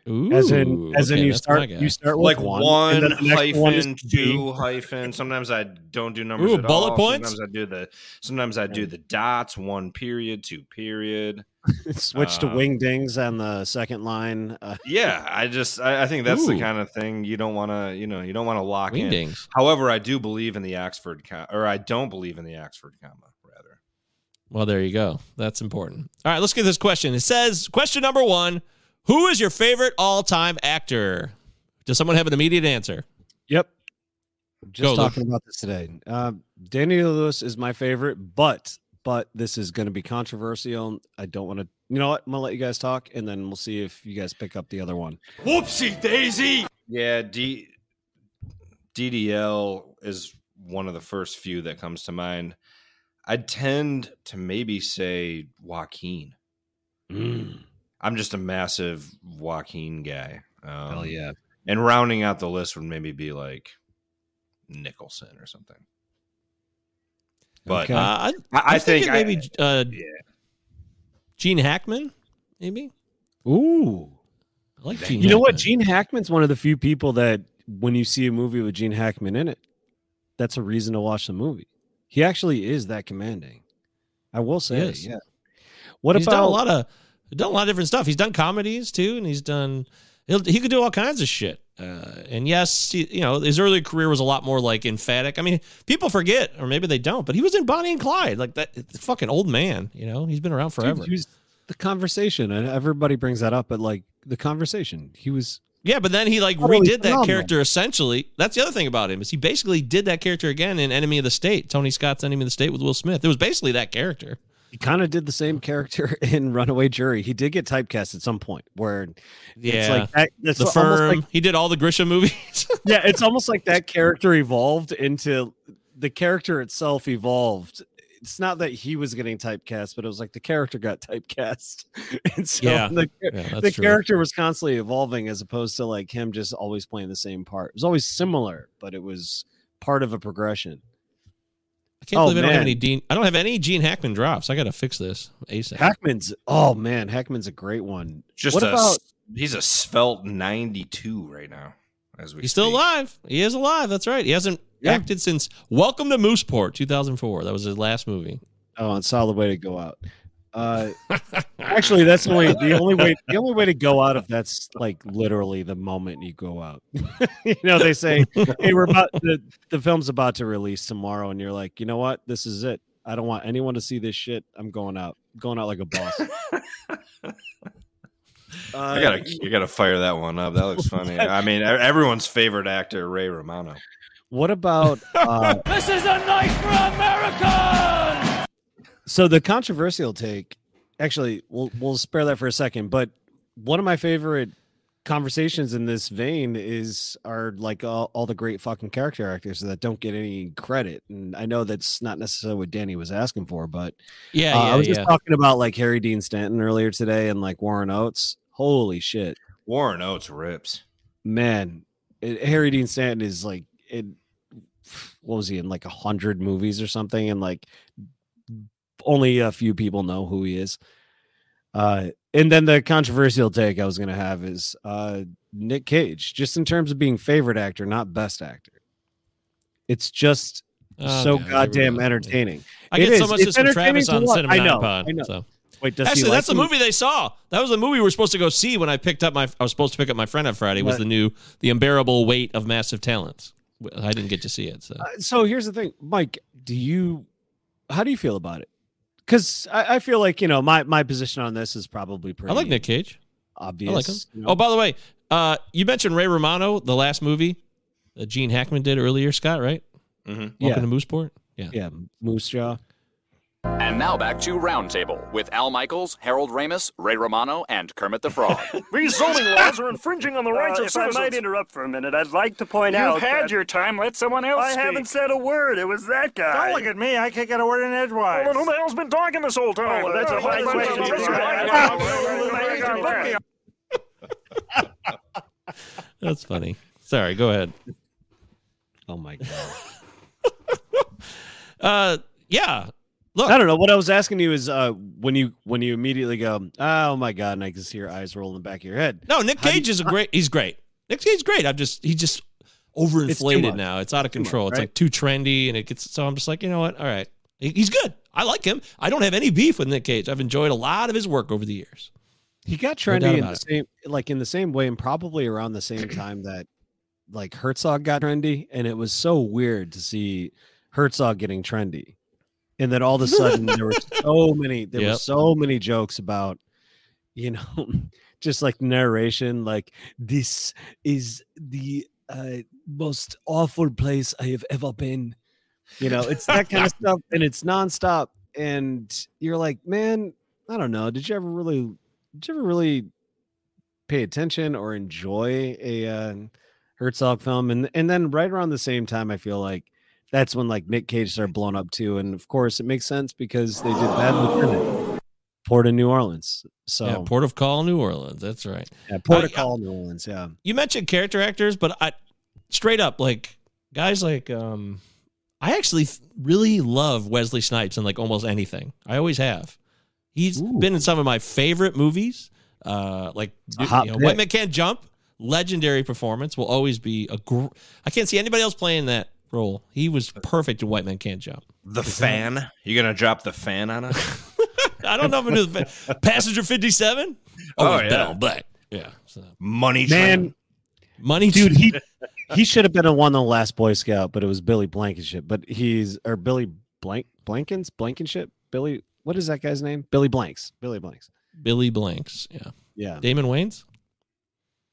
C: Ooh,
B: As in, as in,
C: okay,
B: you start, you start
D: Like
B: with
D: one,
B: one, and then the next one is
D: hyphen,
B: to
D: two hyphen. Sometimes I don't do numbers
C: Ooh,
D: at
C: bullet
D: all.
C: points?
D: Sometimes I do the. Sometimes I do the dots. One period, two period.
B: switch to
D: Uh,
B: wingdings on the second line. Uh,
D: Yeah, I just I, I think that's
C: Ooh.
D: the kind of thing you don't want to you know you don't want to lock in.
C: Wingdings.
D: However, I do believe in the Oxford comma, or I don't believe in the Oxford comma. Rather,
C: Well, there you go. That's important. All right, let's get this question. It says, question number one Who is your favorite all time actor? Does someone have an immediate answer?
B: Yep. Just
C: Go, Luke.
B: talking about this today. Uh, Danny Lewis is my favorite, but but this is going to be controversial. I don't want to. You know what? I'm gonna let you guys talk, and then we'll see if you guys pick up the other one.
A: Whoopsie daisy!
D: yeah, D DDL is one of the first few that comes to mind. I tend to maybe say Joaquin. I'm just a massive Joaquin guy. Um,
B: Hell yeah!
D: And rounding out the list would maybe be like Nicholson or something. But
B: Okay.
C: Uh, I,
D: I, I think
C: thinking
D: I-
C: maybe uh,
D: yeah.
C: Gene Hackman, maybe.
B: Ooh,
C: I like Gene.
B: you know what? Gene Hackman's one of the few people that when you see a movie with Gene Hackman in it, that's a reason to watch the movie. He actually is that commanding. I will say,
C: is.
B: yeah. What
C: he's
B: about
C: done a lot of done a lot of different stuff. He's done comedies too, and he's done. He'll, he could do all kinds of shit. Uh, and yes, he, you know his early career was a lot more like emphatic. I mean, people forget, or maybe they don't, but he was in Bonnie and Clyde, like that fucking old man. You know, he's been around forever.
B: Dude, he was the conversation, and everybody brings that up. But like the conversation. He was
C: Yeah, but then he like
B: Totally
C: redid that character essentially. That's the other thing about him is he basically did that character again in Enemy of the State, Tony Scott's Enemy of the State with Will Smith. It was basically that character.
B: He kind of did the same character in Runaway Jury. He did get typecast at some point where it's
C: Yeah,
B: like that, it's
C: the firm.
B: like-
C: he did all the Grisham movies.
B: yeah, it's almost like that character evolved into the character itself evolved. It's not that he was getting typecast, but it was like the character got typecast. and so
C: Yeah.
B: the,
C: yeah,
B: the character was constantly evolving as opposed to like him just always playing the same part. It was always similar, but it was part of a progression.
C: I can't
B: Oh,
C: believe I don't have any Dean. I don't have any Gene Hackman drops. I got to fix this ASAP.
B: Hackman's oh man, Hackman's a great one.
D: Just
B: what
D: a,
B: about
D: he's a svelte 92 right now. As we
C: He's still
D: speak.
C: alive. He is alive. That's right. He hasn't
B: Yeah.
C: acted since Welcome to Mooseport, 2004. That was his last movie.
B: oh, and solid way to go out. Uh, actually, that's the only the only way the only way to go out if that's like literally the moment you go out. you know, they say, "Hey, we're about the the film's about to release tomorrow," and you're like, "You know what? This is it. I don't want anyone to see this shit. I'm going out. going out like a boss." Uh,
D: I gotta, you gotta fire that one up. That looks funny. I mean, everyone's favorite actor, Ray Romano.
B: What about uh,
A: This is a night for America!
B: So the controversial take? Actually, we'll we'll spare that for a second. But one of my favorite conversations in this vein is are like all, all the great fucking character actors that don't get any credit. And I know that's not necessarily what Danny was asking for, but
C: Yeah,
B: uh,
C: yeah,
B: I was
C: yeah.
B: just talking about like Harry Dean Stanton earlier today and like Warren Oates. Holy shit,
D: Warren Oates rips.
B: man! It, Harry Dean Stanton is like it. What was he in like a hundred movies or something? And like only a few people know who he is. Uh, and then the controversial take I was gonna have is uh, Nick Cage, just in terms of being favorite actor, not best actor. It's just
C: Oh,
B: so
C: God,
B: goddamn
C: go.
B: entertaining.
C: I
B: It
C: get so much this from Travis on. Cinema
B: I know,
C: Pod.
B: I know.
C: So.
B: Wait, does he
C: Actually,
B: like
C: that's the movie they saw. That was the movie we were supposed to go see when I picked up my. I was supposed to pick up my friend on Friday. Was
B: Right.
C: the new The Unbearable Weight of Massive Talents. I didn't get to see it. So
B: Uh, so here's the thing, Mike. Do you? How do you feel about it? Because I, I feel like you know my my position on this is probably pretty.
C: I like Nick Cage.
B: obvious.
C: I like him.
B: you know?
C: Oh, by the way, uh, you mentioned Ray Romano, the last movie that Gene Hackman did earlier. Scott, right?
D: hmm
B: Yeah.
C: Welcome to Mooseport. Yeah.
B: yeah, Moose Jaw.
H: And now back to Roundtable with Al Michaels, Harold Ramis, Ray Romano, and Kermit the Frog.
I: These zoning laws are infringing on the rights
J: Uh,
I: of
J: if I might interrupt for a minute, I'd like to point out.
I: You've had
J: that
I: your time. Let someone else
J: I
I: speak.
J: haven't said a word. It was that guy.
I: Don't look at me. I can't get a word in edgewise. Well, then who the hell's been talking this whole time?
J: Oh, well, that's a hard question.
C: That's funny. Sorry, go ahead.
B: Oh my god.
C: Uh, yeah. Look,
B: I don't know. What I was asking you is uh, when you when you immediately go, oh my god, and I can see your eyes roll in the back of your head.
C: no, Nick
B: How
C: Cage
B: you-
C: is a great. He's great. Nick Cage is great. I'm just he's just overinflated
B: much.
C: now. It's out of
B: Too much,
C: control. It's like too trendy, and it gets. So I'm just like, you know what? All right, he's good. I like him. I don't have any beef with Nick Cage. I've enjoyed a lot of his work over the years.
B: He got
C: No
B: trendy in
C: about
B: the same like in the same way and probably around the same time that like Herzog got trendy and it was so weird to see Herzog getting trendy. And then all of a sudden there were so many there were so many jokes about you know just like narration like this is the uh, most awful place I have ever been. You know, it's that kind of stuff and it's nonstop and you're like, man, I don't know. Did you ever really did you ever really pay attention or enjoy a uh, Herzog film? And and then right around the same time, I feel like that's when like Nick Cage started blowing up too. And of course, it makes sense because they did Bad Lieutenant, Port of New Orleans. So
C: Yeah, Port of Call, New Orleans. That's right.
B: yeah, Port
C: Uh,
B: of Call, New Orleans. Yeah,
C: you mentioned character actors, but I straight up like guys like um I actually really love Wesley Snipes in like almost anything. I always have. He's
B: Ooh.
C: been in some of my favorite movies. Uh like you know. White Man Can't Jump, legendary performance will always be a gr- I can't see anybody else playing that role. He was perfect in White Man Can't Jump.
D: The fan. You gonna drop the fan on us?
C: I don't know if it is but Passenger 57.
D: Oh, oh
C: it's
D: yeah.
C: Ben on Black. Yeah. So.
D: Money
B: man,
D: train.
C: Money
B: dude, he he should have been a one of the last Boy Scout, but it was Billy Blankenship. But he's or Billy Blank Blankens Blankenship. Billy, what is that guy's name? Billy Blanks. Billy Blanks.
C: Billy Blanks. Yeah.
B: Yeah.
C: Damon Wayans?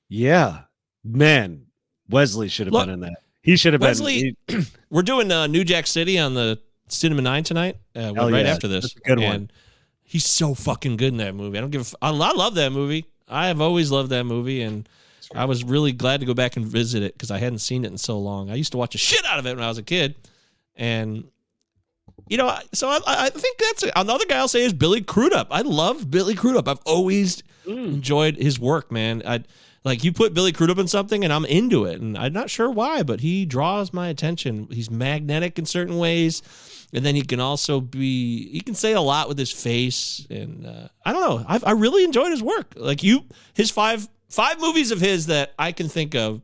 B: Yeah, man, Wesley should have
C: Look,
B: been in that. He should have
C: Wesley,
B: been.
C: we're doing uh, New Jack City on the Cinema Nine tonight. Uh, right
B: yeah.
C: after this,
B: That's a good one.
C: he's so fucking good in that movie. I don't give. A f- I, I love that movie. I have always loved that movie, and I was really glad to go back and visit it because I hadn't seen it in so long. I used to watch the shit out of it when I was a kid, and you know, so I, I think that's another guy I'll say is Billy Crudup. I love Billy Crudup. I've always enjoyed his work, man. I like you put Billy Crudup in something, and I'm into it, and I'm not sure why, but he draws my attention. He's magnetic in certain ways, and then he can also be he can say a lot with his face, and uh, I don't know. I've, I really enjoyed his work. Like you, his five five movies of his that I can think of.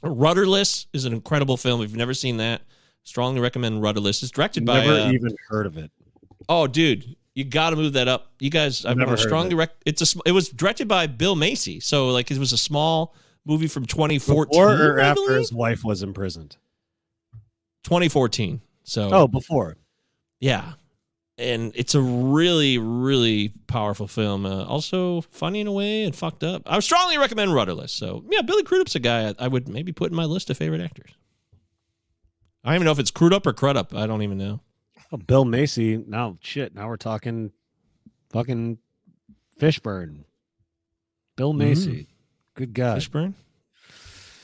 C: Rudderless is an incredible film. If you've never seen that, strongly recommend Rudderless. It's directed by
B: Never
C: uh,
B: even heard of it.
C: Oh, dude, you got to move that up. You guys, I've
B: Never
C: strongly rec- It's a. It was directed by Bill Macy, so like it was a small movie from 2014.
B: Before or after his wife was imprisoned?
C: 2014. So
B: Oh, before.
C: yeah, and it's a really, really powerful film. Uh, also funny in a way and fucked up. I would strongly recommend Rudderless. So yeah, Billy Crudup's a guy I, I would maybe put in my list of favorite actors. I don't even know if it's Crudup or Crudup. I don't even know.
B: Oh, Bill Macy. Now, shit. Now we're talking fucking Fishburne. Bill mm-hmm. Macy. Good God.
C: Fishburne.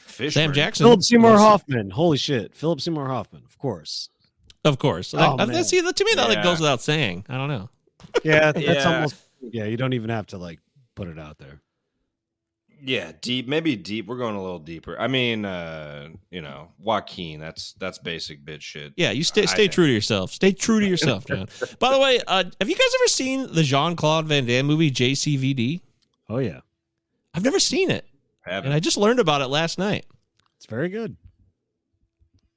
D: Fishburne.
C: Sam. Jackson.
B: Philip Seymour
C: Yes.
B: Hoffman. Holy shit. Philip Seymour Hoffman. Of course.
C: Of course.
B: Oh,
C: Like, I-
B: man.
C: see, to me, that like goes without saying. I don't know.
B: Yeah, that's
D: Yeah.
B: almost. Yeah, you don't even have to like put it out there.
D: Yeah, deep. Maybe deep. We're going a little deeper. I mean, uh, you know, Joaquin. That's that's basic bitch shit.
C: Yeah, you stay
D: I
C: stay
D: think.
C: true to yourself. Stay true to yourself, John. By the way, uh, have you guys ever seen the Jean Claude Van Damme movie JCVD?
B: Oh yeah,
C: I've never seen it,
D: Haven't.
C: and I just learned about it last night.
B: it's very good.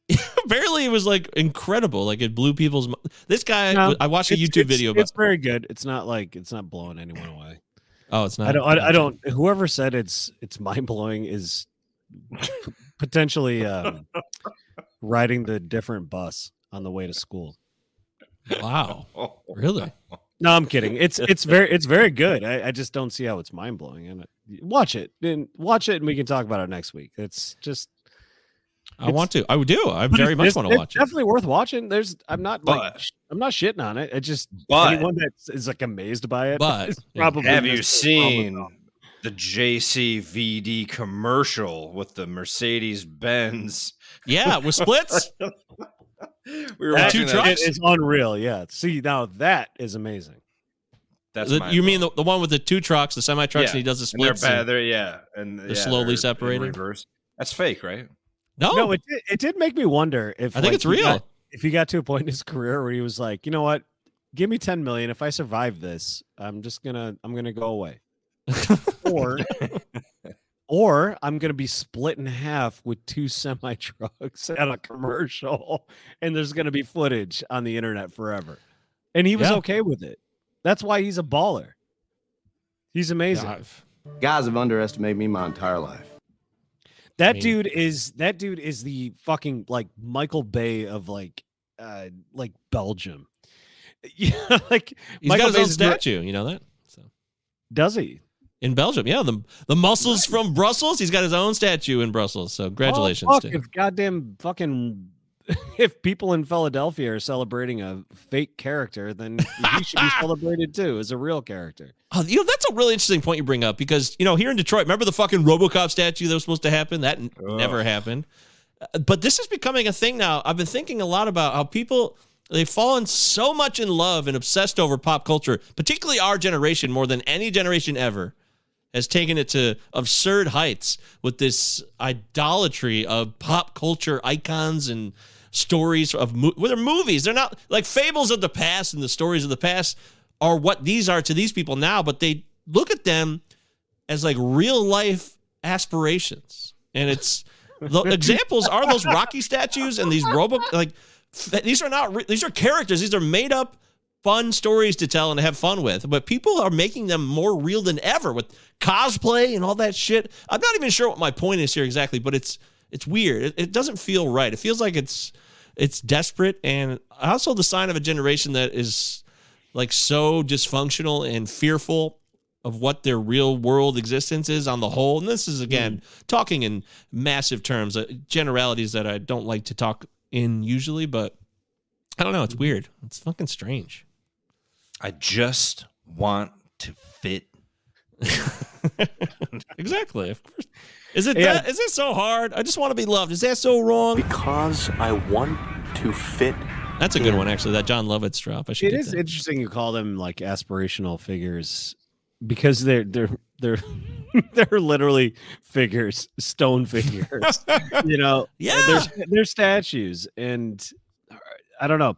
C: Apparently, it was like incredible. Like it blew people's. mi- This guy,
B: No,
C: I watched a YouTube
B: it's-
C: video about.
B: It's very good. It's not like it's not blowing anyone away.
C: Oh, it's not.
B: I don't. I, I don't. Whoever said it's it's mind blowing is potentially um, riding the different bus on the way to school.
C: Wow, really?
B: No, I'm kidding. It's it's very it's very good. I, I just don't see how it's mind blowing. And watch it and watch it, and we can talk about it next week. It's just
C: I want to. I would do. I very much want to watch it.
B: Definitely worth watching. There's I'm not like
D: But-
B: sh- I'm not shitting on it. I just
D: But-
B: anyone that is like amazed by it.
C: But-
B: probably
D: Have you
B: missed the problem
D: seen the JCVD commercial with the Mercedes Benz?
C: Yeah, with splits.
D: We were
C: two
D: watching that.
C: trucks?
B: It is unreal. Yeah. See now that is amazing.
D: That's
C: The- you mean the, the one with the two trucks, the semi trucks,
D: Yeah,
C: and he does the
D: and they're bad.
C: and-
D: They're yeah, and
C: They're
D: yeah,
C: slowly
D: in
C: separating?
D: reverse. That's fake, right?
C: No,
B: No, it did, it did make me wonder if
C: I think
B: like,
C: it's real.
B: got- if he got to a point in his career where he was like, you know what, give me ten million. If I survive this, I'm just gonna I'm gonna go away. or or I'm gonna be split in half with two semi trucks at a commercial, and there's gonna be footage on the internet forever. And he was
C: Yeah.
B: okay with it. That's why he's a baller. He's amazing.
C: Yeah,
K: Guys have underestimated me my entire life.
B: That
C: mean-
B: dude is that dude is the fucking like Michael Bay of like uh like Belgium. Yeah, like
C: He's
B: Michael
C: got his own
B: Bay's
C: statue. You know that? So
B: Does he?
C: in Belgium, yeah, the the muscles from Brussels. He's got his own statue in Brussels. So congratulations
B: Oh, fuck,
C: to him.
B: if goddamn fucking if people in Philadelphia are celebrating a fake character, then he should be celebrated too as a real character.
C: Oh, you know that's a really interesting point you bring up because you know here in Detroit, remember the fucking RoboCop statue that was supposed to happen? That n- never happened. Uh, But this is becoming a thing now. I've been thinking a lot about how people they've fallen so much in love and obsessed over pop culture, particularly our generation more than any generation ever has taken it to absurd heights with this idolatry of pop culture icons and stories of mo- well, they're movies. They're not like fables of the past and the stories of the past are what these are to these people now, but they look at them as like real life aspirations. And it's the examples are those Rocky statues and these robo like f- these are not re- these are characters. These are made up fun stories to tell and to have fun with. But people are making them more real than ever with cosplay and all that shit. I'm not even sure what my point is here exactly, but it's it's weird. It, it doesn't feel right. It feels like it's it's desperate and also the sign of a generation that is like so dysfunctional and fearful of what their real world existence is on the whole. And this is again talking in massive terms, uh, generalities that I don't like to talk in usually, but I don't know. It's weird. It's fucking strange.
D: I just want to fit.
C: exactly. Of course. Is it
B: Yeah.
C: that? Is it so hard? I just want to be loved. Is that so wrong?
L: Because I want to fit.
C: That's a good one, actually. That Jon Lovitz drop. I should.
B: It
C: get
B: is
C: that.
B: interesting you call them like aspirational figures because they're they're they're they're literally figures, stone figures. you know,
C: Yeah.
B: they're, they're statues, and I don't know.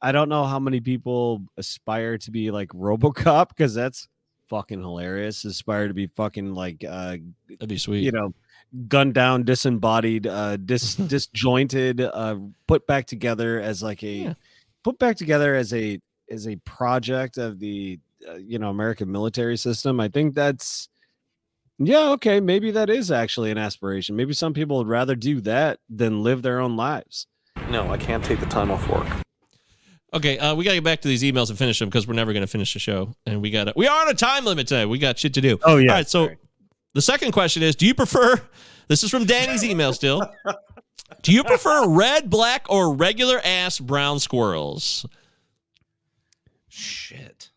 B: I don't know how many people aspire to be like RoboCop because that's fucking hilarious. Aspire to be fucking like uh
C: That'd be sweet.
B: you know gunned down disembodied uh dis disjointed uh put back together as like a
C: Yeah.
B: put back together as a as a project of the uh, you know american military system i think that's yeah okay maybe that is actually an aspiration maybe some people would rather do that than live their own lives
L: No, I can't take the time off work.
C: Okay, uh, we got to get back to these emails and finish them because we're never going to finish the show, and we got to we are on a time limit today. We got shit to do.
B: Oh, yeah.
C: All right. So the second question is: Do you prefer? This is from Danny's email. Still, do you prefer red, black, or regular ass brown squirrels?
D: Shit.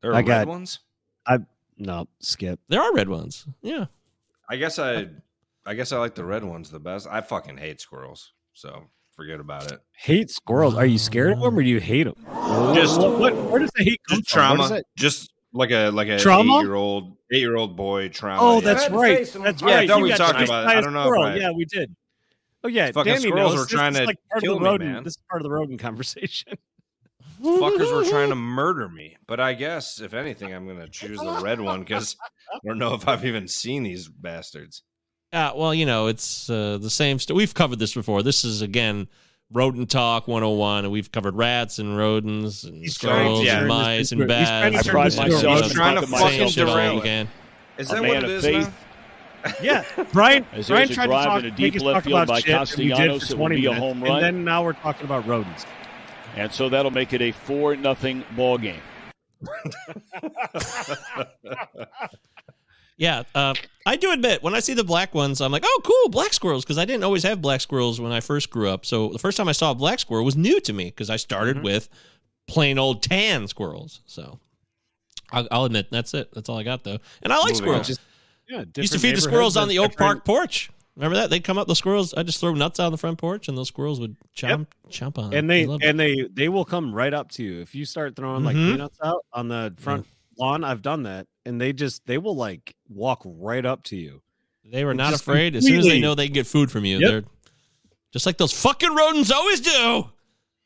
D: There are
B: I
D: red
B: got-
D: ones.
B: i no skip
C: There are red ones. Yeah.
D: I guess I, I guess I like the red ones the best. I fucking hate squirrels, so forget about it.
B: hate squirrels are you scared of them or do you hate them
D: Just-
B: what, what, where does the hate come
D: Just
B: from
D: trauma. Just like a like a
B: Trauma?
D: eight year old eight year old boy trauma.
B: Oh, that's
J: had to
B: right.
J: say some-
B: That's
D: Yeah, I
B: right.
D: thought
B: You
D: we
B: got
D: talked about it.
B: by
D: I
B: a
D: don't know if. I-
B: Yeah, we did. Oh yeah,
D: Fucking
B: Danny
D: squirrels
B: knows.
D: were
B: This
D: trying
B: is
D: to
B: like part
D: kill
B: of the
D: me, man.
B: This is part of the rodent conversation.
D: fuckers were trying to murder me. But I guess if anything, I'm gonna choose the red one because I don't know if I've even seen these bastards.
C: Uh, well, you know, it's uh, the same. St- we've covered this before. This is again rodent talk 101, and we've covered rats and rodents and
B: He's trying
C: squirrels
D: to
C: and mice
B: into-
C: and
B: he's trying to
C: bats.
B: turn I pride this into a myself-
C: You
B: he's
D: trying to
C: same
D: fucking
C: shit all
D: derail
C: again.
D: Is that what it
I: of
D: is
I: faith.
D: now?
B: Yeah, Brian.
I: As
B: Brian
I: there's
B: tried to talk,
I: in a deep left
B: talk
I: field
B: about
I: by
B: shit that we
I: Castellanos.
B: did
I: It
B: for
I: will
B: 20
I: be a
B: minutes,
I: home run.
B: and then now we're talking about rodents.
I: And so that'll make it a 4 nothing ball game.
C: Yeah, uh, I do admit when I see the black ones, I'm like, oh, cool, black squirrels, because I didn't always have black squirrels when I first grew up. So the first time I saw a black squirrel was new to me because I started
B: Mm-hmm.
C: with plain old tan squirrels. So I'll, I'll admit that's it. That's all I got though, and I like
D: Moving
C: squirrels.
B: Just yeah,
C: Used to feed the squirrels on the
B: have
C: Oak Park porch. Remember that? They'd come up the squirrels. I just throw nuts out on the front porch, and those squirrels would chomp chomp on.
B: and they
C: I loved it.
B: and they they will come right up to you if you start throwing like
C: Mhm.
B: peanuts out on the front lawn. I've done that, and they just they will like walk right up to you.
C: They were not afraid. As soon as they know they can get food from you,
B: Yep.
C: they're just like those fucking rodents always do.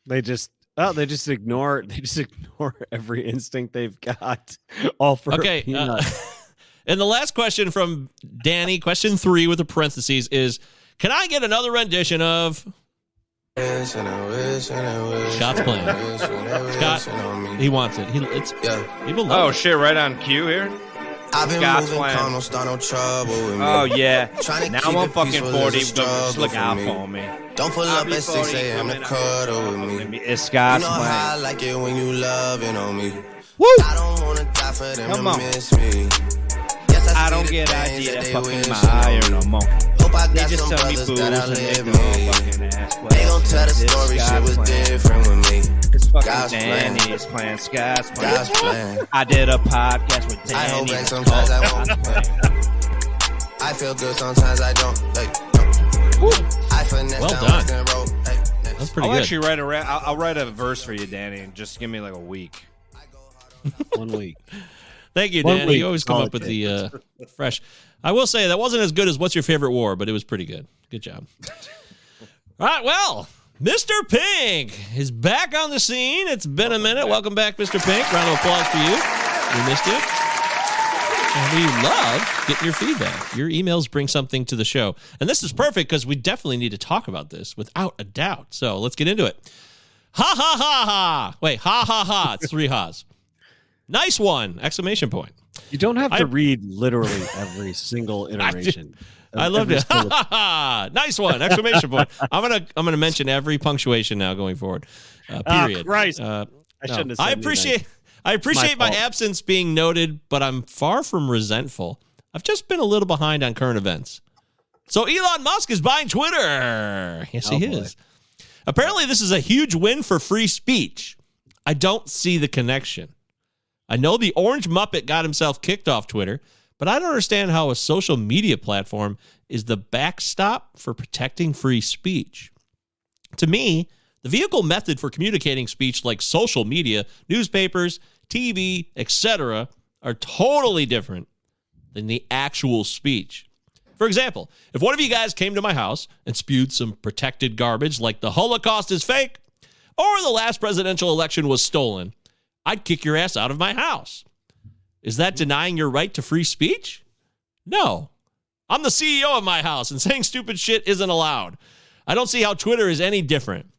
B: They just oh they just ignore they just ignore every instinct they've got. All for
C: Okay. Uh, and the last question from Danny, question three with the parentheses is Can I get another rendition of Scott's playing? Scott, he wants it. He, it's, yeah. people love
D: Oh
C: it.
D: shit! Right on cue here.
M: I've been
D: Scott's
M: moving
D: playing.
M: calm, don't start no trouble with me.
D: Oh yeah.
M: Tryna
D: Now
M: keep
D: I'm
M: it
D: fucking
M: peaceful is a
D: forty. Just
M: struggle
D: look
M: for
D: out
M: me.
D: for me.
M: Don't pull
D: I'll
M: up
D: be
M: at 6 a.m. to
D: coming
M: cuddle with me.
D: It's
M: You
D: Scott's
M: know how I
D: playing.
M: like it when you loving on me.
C: Woo!
M: I don't wanna die for them
D: Come
M: to
D: on.
M: miss me. Yes, I,
D: I don't get
M: things
D: idea
M: that
D: that fucking my
M: on
D: eye
M: me.
D: no more.
M: Hope I
D: They
M: got
D: just
M: some
D: tell me
M: brothers
D: booze
M: that
D: and
M: outlive
D: make
M: me.
D: their own fucking ass play.
M: They gon' tell the story, shit
D: Scott's
M: was different with me.
D: It's fucking
M: God's plan.
D: Danny is playing. Scott's
M: God's
D: playing.
M: plan.
D: I did a podcast with
M: I hold
D: Danny.
M: back sometimes I
D: called
M: won't. I feel good sometimes I don't. Like, I finesse
C: Well
M: down
C: done.
M: Western Like,
C: That's pretty
D: I'll
C: good.
D: actually write a ra- I'll, I'll write a verse for you, Danny, and just give me like a week.
B: One week.
C: Thank you,
B: One
C: Danny.
B: week,
C: You always come
B: call
C: up
B: it
C: with the uh, fresh. I will say that wasn't as good as What's Your Favorite War, but it was pretty good. Good job. All right, well, Mr. Pink is back on the scene. It's been a minute. Welcome back, Mr. Pink. Round of applause for you. We missed you. And we love getting your feedback. Your emails bring something to the show. And this is perfect because we definitely need to talk about this without a doubt. So let's get into it. Ha ha ha ha. Wait, ha ha ha. It's three ha's. Nice one! Exclamation point.
B: You don't have to
C: I-
B: read literally every single iteration. of
C: I loved it. nice one! Exclamation point. I'm gonna I'm gonna mention every punctuation now going forward. Uh,
B: Ah,
C: period.
B: Christ.
C: Uh,
B: I shouldn't have
C: I appreciate I appreciate my,
B: fault.
C: absence being noted, but I'm far from resentful. I've just been a little behind on current events. So Elon Musk is buying Twitter. Yes,
B: Oh,
C: he
B: boy.
C: is. Apparently, this is a huge win for free speech. I don't see the connection. I know the orange Muppet got himself kicked off Twitter, but I don't understand how a social media platform is the backstop for protecting free speech. To me, the vehicle method for communicating speech like social media, newspapers, TV, etc. are totally different than the actual speech. For example, if one of you guys came to my house and spewed some protected garbage like the Holocaust is fake or the last presidential election was stolen, I'd kick your ass out of my house. Is that denying your right to free speech? No. I'm the CEO of my house, and saying stupid shit isn't allowed. I don't see how Twitter is any different.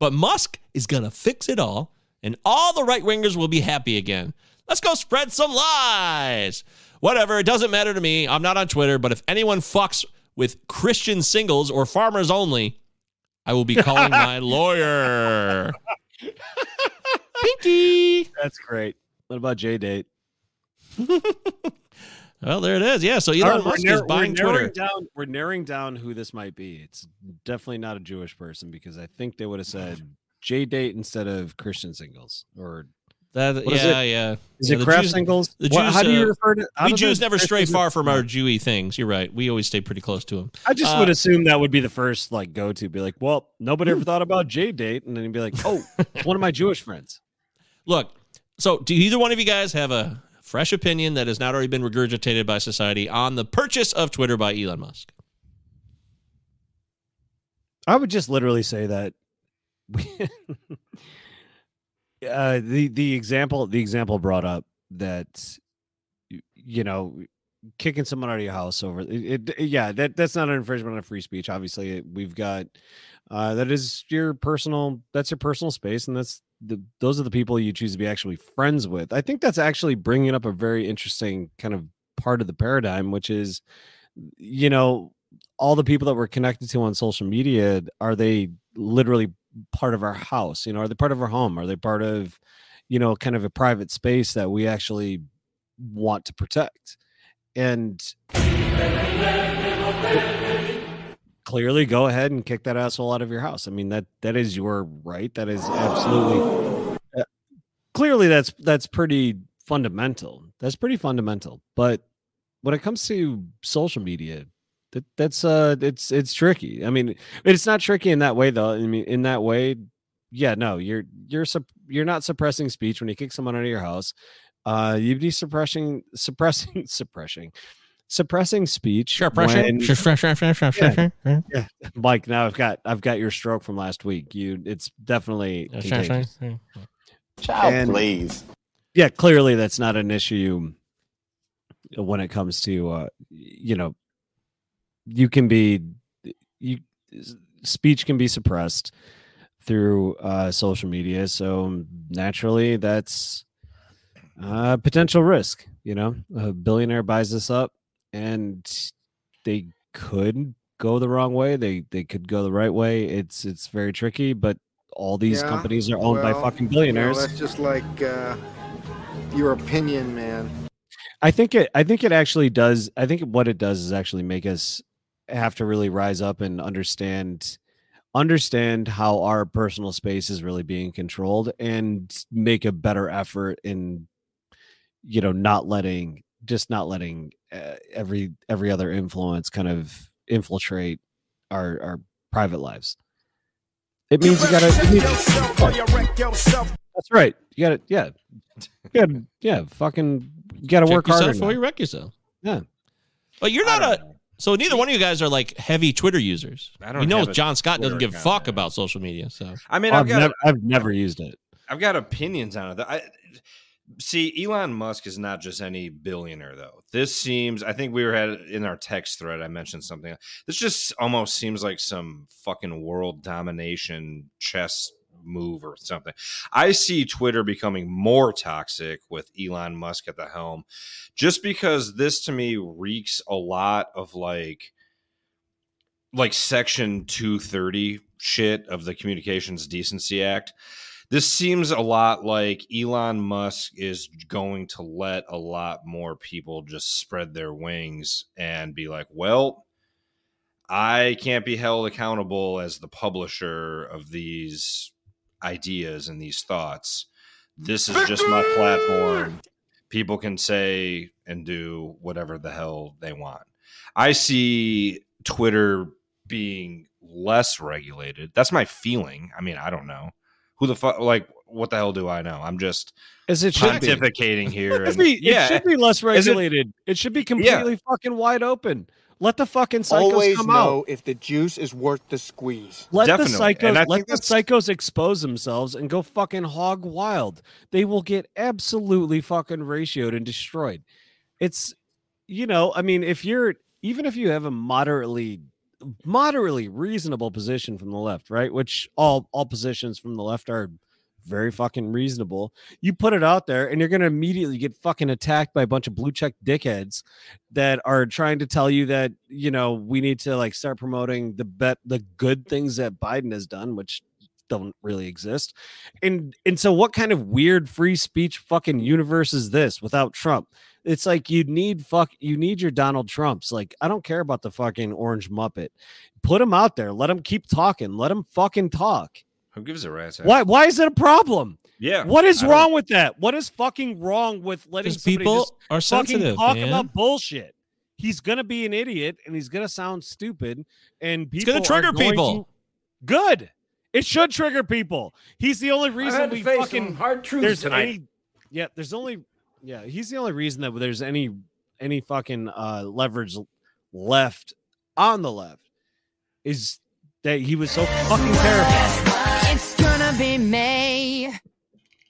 C: But Musk is going to fix it all, and all the right wingers will be happy again. Let's go spread some lies. Whatever, it doesn't matter to me. I'm not on Twitter, but if anyone fucks with Christian singles or farmers only, I will be calling my lawyer. Pinky.
B: That's great. What about J Date?
C: Well, there it is. Yeah, so Elon
B: All right, we're
C: Musk
B: nar-
C: is buying
B: we're narrowing
C: Twitter.
B: Down, we're narrowing down who this might be. It's definitely not a Jewish person because I think they would have said J Date instead of Christian singles or
C: That,
B: What is
C: yeah,
B: it?
C: yeah.
B: Is
C: Yeah,
B: it
C: the
B: craft
C: Jews-
B: singles?
C: The
B: What- how do you
C: uh,
B: refer to-
C: we Jews never stray far from our Jewy things. You're right. We always stay pretty close to them.
B: I just
C: Uh,
B: would assume that would be the first like go to. Be like, well, nobody ever thought about J Date, and then you'd be like, oh, it's one of my Jewish friends.
C: Look, so do either one of you guys have a fresh opinion that has not already been regurgitated by society on the purchase of Twitter by Elon Musk?
B: I would just literally say that uh, the the example the example brought up that you know kicking someone out of your house over it, it- yeah that that's not an infringement of free speech obviously we've got uh that is your personal that's your personal space and that's the those are the people you choose to be actually friends with. I think that's actually bringing up a very interesting kind of part of the paradigm which is you know all the people that we're connected to on social media are they literally part of our house? You know are they part of our home? Are they part of you know kind of a private space that we actually want to protect? And clearly go ahead and kick that asshole out of your house. I mean that that is your right. That is absolutely uh, clearly that's that's pretty fundamental. That's pretty fundamental. But when it comes to social media that that's uh it's it's tricky. I mean it's not tricky in that way though. I mean in that way yeah no you're you're you're not suppressing speech when you kick someone out of your house. Uh you'd be suppressing suppressing suppressing suppressing speech when- yeah, yeah. mike now i've got i've got your stroke from last week. You it's definitely contagious.
K: Child,
B: And-
K: please.
B: yeah clearly that's not an issue when it comes to uh you know you can be you speech can be suppressed through uh social media. So naturally that's a potential risk you know? A billionaire buys this up and they could go the wrong way they they could go the right way it's it's very tricky but all these
N: Yeah,
B: companies are owned by
N: well,
B: fucking
N: you know,
B: billionaires
N: that's just like uh, your opinion, man.
B: I think it I think it actually does I think what it does is actually make us have to really rise up and understand understand how our personal space is really being controlled and make a better effort in you know not letting just not letting uh, every every other influence kind of infiltrate our our private lives. It means you gotta. it means- that's right. You gotta. Yeah. You gotta, yeah. Fucking. You gotta
C: Check
B: work harder.
C: yourself before
B: now.
C: you wreck yourself.
B: Yeah.
C: But you're not a. So neither one of you guys are like heavy Twitter users.
D: I don't
C: we know John Scott doesn't give a
D: account,
C: fuck about social media. So
D: I mean,
B: I've,
D: I've got
B: never, I've never used it.
D: I've got opinions on it. I see Elon Musk is not just any billionaire though. This seems I think we were had in our text thread I mentioned something. This just almost seems like some fucking world domination chess move or something. I see Twitter becoming more toxic with Elon Musk at the helm just because this to me reeks a lot of like like section 230 shit of the communications decency act this seems a lot like Elon Musk is going to let a lot more people just spread their wings and be like, well, I can't be held accountable as the publisher of these ideas and these thoughts. This is just my platform. People can say and do whatever the hell they want. I see Twitter being less regulated. That's my feeling. I mean, I don't know. Who the fuck like what the hell do I know? I'm just
B: As it should be.
D: pontificating here.
B: It should
D: and-
B: be, it should be less
D: Is it-
B: regulated. It, should be completely fucking wide open. Let the fucking psychos
N: Always
B: come
N: know
B: out.
N: if the juice is worth the squeeze.
B: Let
D: Definitely.
B: the psychos let the psychos expose themselves and go fucking hog wild. They will get absolutely fucking ratioed and destroyed. It's you know, I mean, if you're even if you have a moderately moderately reasonable position from the left, right? Which all all positions from the left are very fucking reasonable. You put it out there and you're going to immediately get fucking attacked by a bunch of blue check dickheads that are trying to tell you that, you know, we need to like start promoting the bet the good things that Biden has done, which don't really exist. And and so what kind of weird free speech fucking universe is this without Trump? It's like you need fuck you need your Donald Trumps. Like I don't care about the fucking orange muppet. Put him out there. Let him keep talking. Let him fucking talk.
D: Who gives a rat's ass?
B: Why why is it a problem?
D: Yeah.
B: What is
D: I don't-
B: wrong with that? What is fucking wrong with letting
C: people
B: just
C: are
B: fucking
C: sensitive,
B: talk
C: man.
B: about bullshit? He's gonna be an idiot and he's gonna sound stupid and people
C: gonna trigger
B: going
C: people.
B: to- Good. It should trigger people. He's the only reason we
E: face
B: fucking
E: hard truths tonight.
B: any yeah there's only yeah he's the only reason that there's any any fucking uh leverage left on the left is that he was so fucking terrible.
F: It's gonna be May.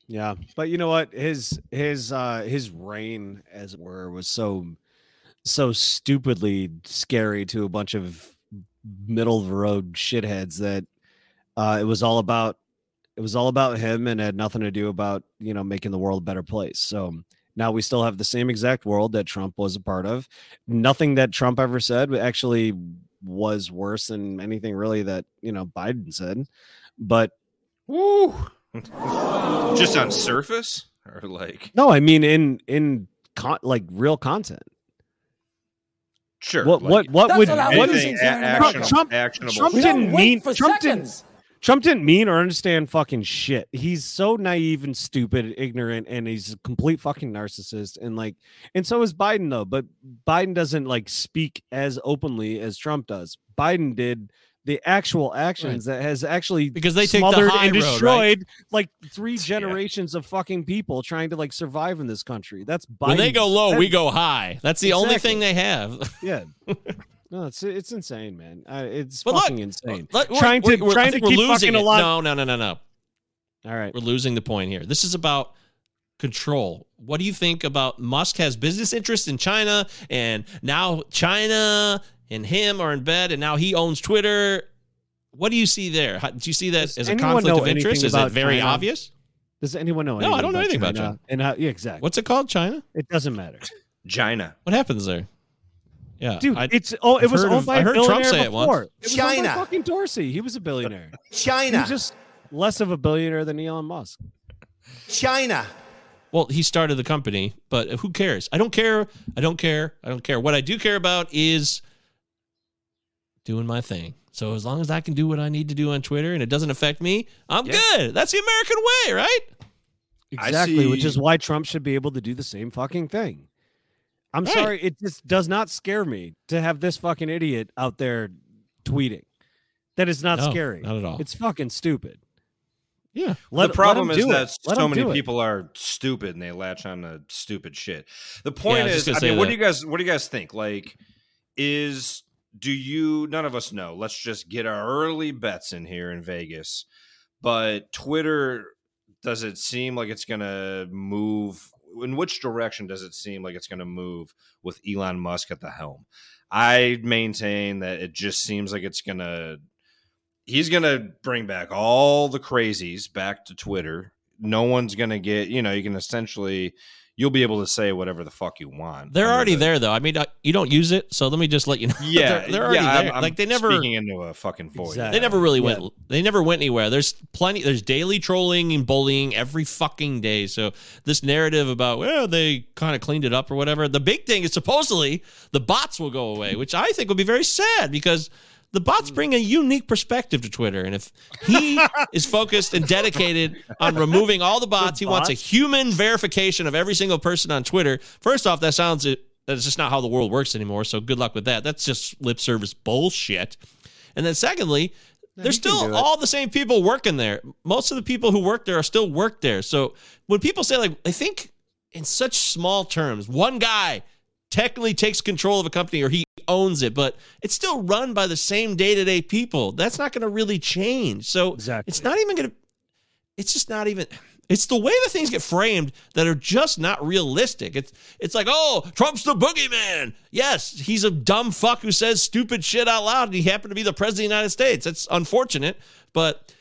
B: Yeah, but you know what? His his uh his reign, as it were, was so so stupidly scary to a bunch of middle of the road shitheads that uh it was all about it was all about him and had nothing to do about you know making the world a better place. So now we still have the same exact world that Trump was a part of. Nothing that Trump ever said actually was worse than anything really that you know Biden said. But
D: Woo. Just on surface or like
B: No, I mean in in con- like real content.
D: sure.
B: What
D: like,
B: what what would
E: what I
B: what
E: was
B: is
D: anything
E: using,
D: a-
E: Trump-
D: actionable,
B: Trump-
D: actionable
B: Trump
E: We
D: shit.
E: don't
B: didn't mean
E: for
B: Trump didn't
E: seconds.
B: Trump didn't mean or understand fucking shit. He's so naive and stupid, and ignorant, and he's a complete fucking narcissist. And like, and so is Biden though. But Biden doesn't like speak as openly as Trump does. Biden did the actual actions that has actually
C: Because they take the
B: smothered
C: high
B: and
C: road, right?
B: destroyed like three generations of fucking people trying to like survive in this country. That's Biden.
C: When they go low, we go high. That's the only thing they have.
B: Yeah. No, it's it's insane, man. Uh, it's
C: But look,
B: fucking insane.
C: Let- we're-
B: trying to
C: we're- we're-
B: trying to keep
C: losing
B: fucking
C: it.
B: alive.
C: No, no, no, no, no.
B: All right.
C: We're losing the point here. This is about control. What do you think about Musk has business interests in China and now China and him are in bed and now he owns Twitter? What do you see there? How, do you see that
B: Does
C: as a conflict of interest? Is that very
B: China?
C: obvious?
B: Does anyone know?
C: No, I don't know anything about China.
B: And how? Yeah, exactly.
C: What's it called? China?
B: It doesn't matter,
D: China.
C: What happens there? Yeah,
B: dude.
C: I-
B: it's oh, it
C: I've
B: was owned
C: of-
B: by
C: I
B: a
C: heard Trump
B: billionaire
C: say it once.
B: before. It was owned by
N: China.
B: fucking Dorsey. He was a billionaire.
N: China.
B: He's just less of a billionaire than Elon Musk.
N: China.
C: Well, he started the company, but who cares? I don't care. I don't care. I don't care. What I do care about is doing my thing. So as long as I can do what I need to do on Twitter and it doesn't affect me, I'm
D: Yeah.
C: good. That's the American way, right?
D: I
B: Exactly, which is why Trump should be able to do the same fucking thing. I'm
C: Right.
B: sorry, it just does not scare me to have this fucking idiot out there tweeting. That is not
C: No,
B: scary.
C: not at all.
B: It's fucking stupid.
C: Yeah.
B: Let,
D: the problem is that
B: it.
D: So many
B: do it.
D: people are stupid and they latch on to stupid shit. The point
C: was just
D: is,
C: gonna
D: I
C: say
D: mean, what do you guys, what do you guys think? Like, is do you? None of us know. Let's just get our early bets in here in Vegas. But Twitter, does it seem like it's gonna move? In which direction does it seem like it's gonna move with Elon Musk at the helm? I maintain that it just seems like it's gonna he's gonna bring back all the crazies back to Twitter. No one's gonna get, you know, you can essentially you'll be able to say whatever the fuck you want.
C: They're already
D: the-
C: there, though. I mean, uh, you don't use it, so let me just let you know.
D: Yeah,
C: they're, they're already
D: yeah,
C: there.
D: I'm
C: like they never
D: speaking into a fucking void.
C: They never really went. They never went anywhere. There's plenty. There's daily trolling and bullying every fucking day. So this narrative about well they kind of cleaned it up or whatever. The big thing is supposedly the bots will go away, which I think would be very sad because the bots bring a unique perspective to Twitter. And if he is focused and dedicated on removing all the bots, he wants a human verification of every single person on Twitter. First off, that sounds that's just not how the world works anymore. So good luck with that. That's just lip service bullshit. And then secondly, there's
B: he can
C: still all the same people working there. Most of the people who work there are still work there. So when people say like, I think in such small terms, one guy technically takes control of a company or he owns it, but it's still run by the same day-to-day people. That's not going to really change. So it's not even going to it's just not even it's the way the things get framed that are just not realistic. It's it's like, oh, Trump's the boogeyman. Yes, he's a dumb fuck who says stupid shit out loud, and he happened to be the president of the United States. That's unfortunate, but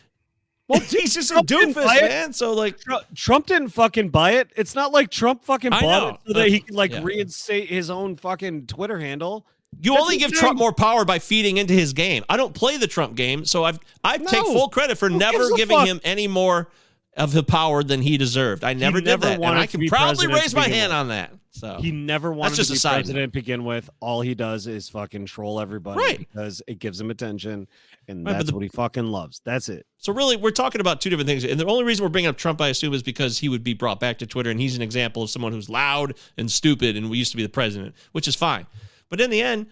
C: well, he's just a
B: Trump didn't
C: doofus,
B: buy it.
C: man. So like,
B: Tru- Trump didn't fucking buy it. It's not like Trump fucking
C: I
B: bought
C: know.
B: it so that he could like
C: Yeah.
B: reinstate his own fucking Twitter handle.
C: You
B: That's
C: only give
B: insane.
C: Trump more power by feeding into his game. I don't play the Trump game, so I've I take full credit for
B: Who
C: never giving him any more of the power than he deserved. I never did
B: never
C: that, and I can
B: be
C: proudly raise my hand
B: with.
C: on that. So
B: He never wanted
C: just
B: to
C: a
B: be
C: side note.
B: president to begin with. All he does is fucking troll everybody
C: Right.
B: because it gives him attention, and
C: Right,
B: that's
C: the-
B: what he fucking loves. That's it.
C: So really, we're talking about two different things, and the only reason we're bringing up Trump, I assume, is because he would be brought back to Twitter, and he's an example of someone who's loud and stupid, and we used to be the president, which is fine. But in the end,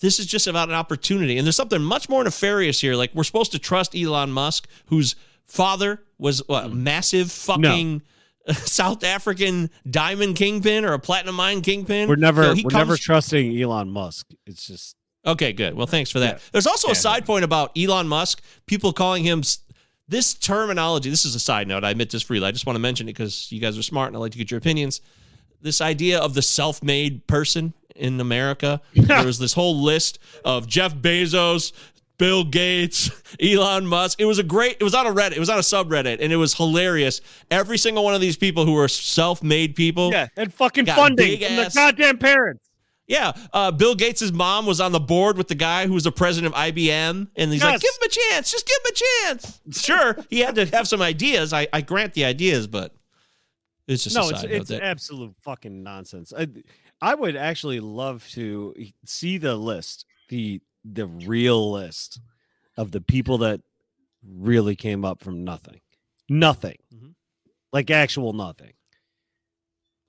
C: this is just about an opportunity, and there's something much more nefarious here. Like we're supposed to trust Elon Musk, whose father was what, a massive fucking South African diamond kingpin or a platinum mine kingpin.
B: We're never
C: So
B: we're never trusting Elon Musk. It's just
C: Okay, good. Well, thanks for that.
B: Yeah.
C: There's also
B: Yeah.
C: a side point about Elon Musk. People calling him this terminology. This is a side note. I admit this freely. I just want to mention it because you guys are smart and I like to get your opinions. This idea of the self-made person in America. there was this whole list of Jeff Bezos, Bill Gates, Elon Musk. It was a great. It was on a Reddit. It was on a subreddit, and it was hilarious. Every single one of these people who were self-made people.
B: yeah, and fucking funding from the goddamn parents.
C: Yeah, uh, Bill Gates' mom was on the board with the guy who was the president of IBM, and he's like, "Give him a chance, just give him a chance." Sure, he had to have some ideas. I, I grant the ideas, but it's just
B: no,
C: a
B: it's it's
C: that
B: absolute fucking nonsense. I, I would actually love to see the list, the the real list of the people that really came up from nothing, nothing,
C: Mm-hmm.
B: like actual nothing.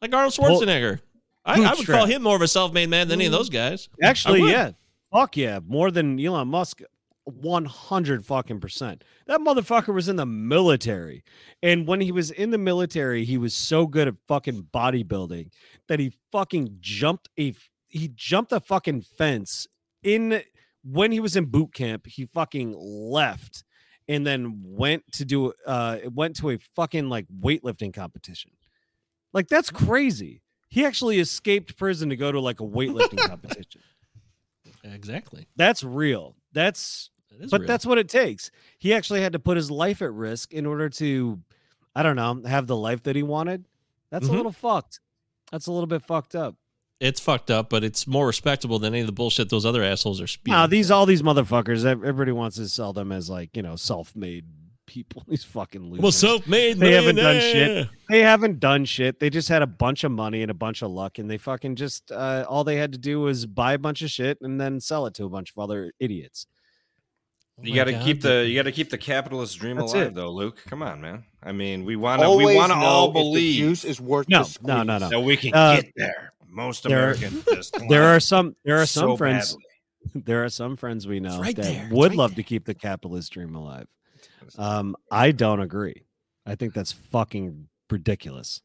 C: like Arnold Schwarzenegger. I, I would call him more of a self-made man than any of those guys.
B: Actually, yeah, fuck yeah, more than Elon Musk. One hundred fucking percent. That motherfucker was in the military, and when he was in the military, he was so good at fucking bodybuilding that he fucking jumped a he jumped a fucking fence in when he was in boot camp. He fucking left and then went to do uh went to a fucking like weightlifting competition. Like that's crazy. He actually escaped prison to go to like a weightlifting competition.
C: Exactly.
B: That's real. That's
C: That
B: but
C: real.
B: that's what it takes. He actually had to put his life at risk in order to, I don't know, have the life that he wanted. That's
C: Mhm.
B: a little fucked. That's a little bit fucked up.
C: It's fucked up, but it's more respectable than any of the bullshit those other assholes are spewing.
B: Nah, these all these motherfuckers. Everybody wants to sell them as like you know self-made people. These fucking losers.
C: I'm a self-made
B: They haven't done shit. They haven't done shit. They just had a bunch of money and a bunch of luck, and they fucking just uh, all they had to do was buy a bunch of shit and then sell it to a bunch of other idiots.
D: You got to keep the you got to keep the capitalist dream
B: That's
D: alive,
B: it.
D: though, Luke. Come on, man. I mean, we want to we want to all
N: if the
D: believe
N: juice is worth
B: No,
N: the
B: no, no, no.
D: that we can
B: Uh,
D: get there. Most
B: there are-
D: Americans just
B: There are some. There are some
D: so
B: friends.
D: badly.
B: There are some friends we know
C: right
B: that
C: there.
B: Would
C: right
B: love
C: there.
B: to keep the capitalist dream alive. Um, I don't agree. I think that's fucking ridiculous.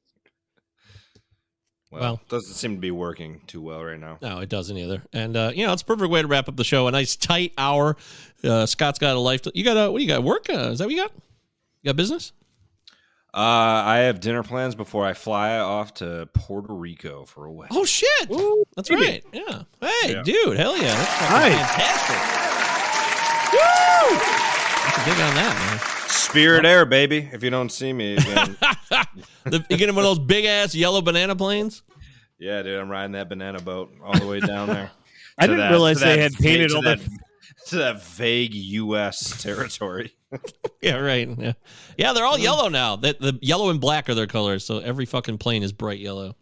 D: Well,
C: Well-
D: doesn't seem to be working too well right now.
C: No, it doesn't either. And uh, you know, it's a perfect way to wrap up the show. A nice tight hour. Uh, Scott's got a life. To, you got a what do you got? Work? Uh, is that what you got? You got business?
D: Uh, I have dinner plans before I fly off to Puerto Rico for a wedding.
C: Oh shit! That's right. Yeah. Hey,
D: Yeah.
C: dude. Hell yeah. That's
B: Nice.
C: fantastic. Woo! I can dig on that, man.
D: Spirit Air, baby. If you don't see me again,
C: The, you get one of those big ass yellow banana planes.
D: yeah, dude, I'm riding that banana boat all the way down there.
B: I didn't
D: that-
B: realize they had painted
D: to
B: all
D: that,
B: that.
D: to that vague U.S. territory.
C: Yeah, right. Yeah, yeah. They're all mm. yellow now. That the yellow and black are their colors. So every fucking plane is bright yellow.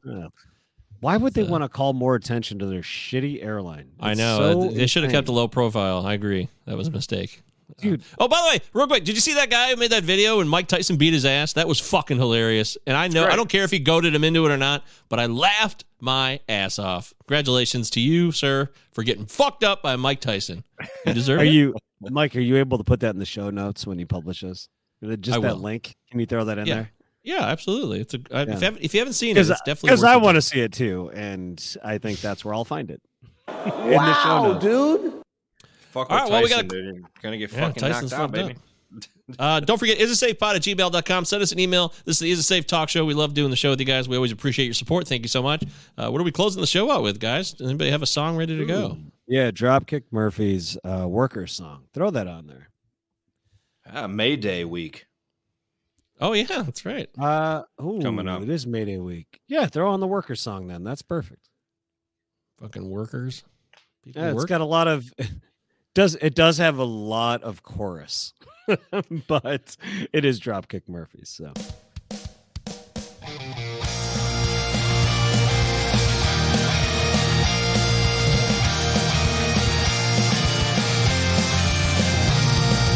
B: Why would they want to call more attention to their shitty airline?
C: I know.
B: so
C: they should have kept a low profile. I agree. That was a mistake.
B: Dude.
C: Oh, by the way, real quick, did you see that guy who made that video when Mike Tyson beat his ass? That was fucking hilarious. And I know I don't care if he goaded him into it or not, but I laughed my ass off. Congratulations to you, sir, for getting fucked up by Mike Tyson. You deserve
B: Are
C: it.
B: you, Mike? Are you able to put that in the show notes when you publish this? Just
C: I
B: that
C: will.
B: link. Can you throw that in
C: Yeah.
B: there?
C: Yeah, absolutely. It's a. I, If, you haven't, if you haven't seen it, it's definitely
B: because I want to see it too, and I think that's where I'll find it. in the show notes.
K: dude.
D: Fuck
C: All
D: with
C: right, well, we gotta-
D: dude. You're gonna get
C: Yeah,
D: fucking
C: Tyson's
D: knocked out,
C: fucked
D: baby.
C: Uh, don't forget, is it safe pod at gmail.com. Send us an email. This is the Is It Safe Talk Show. We love doing the show with you guys. We always appreciate your support. Thank you so much. Uh, what are we closing the show out with, guys? Does anybody have a song ready to go?
B: Yeah, Dropkick Murphy's uh, "Worker" song. Throw that on there.
D: Ah, Mayday week.
C: Oh, yeah, that's right.
B: Uh, ooh,
D: Coming up.
B: It is Mayday week. Yeah, throw on the "Worker" song then. That's perfect.
C: Fucking workers. People
B: Yeah, it's
C: work.
B: got a lot of does it does have a lot of chorus, but it is Dropkick Murphys. So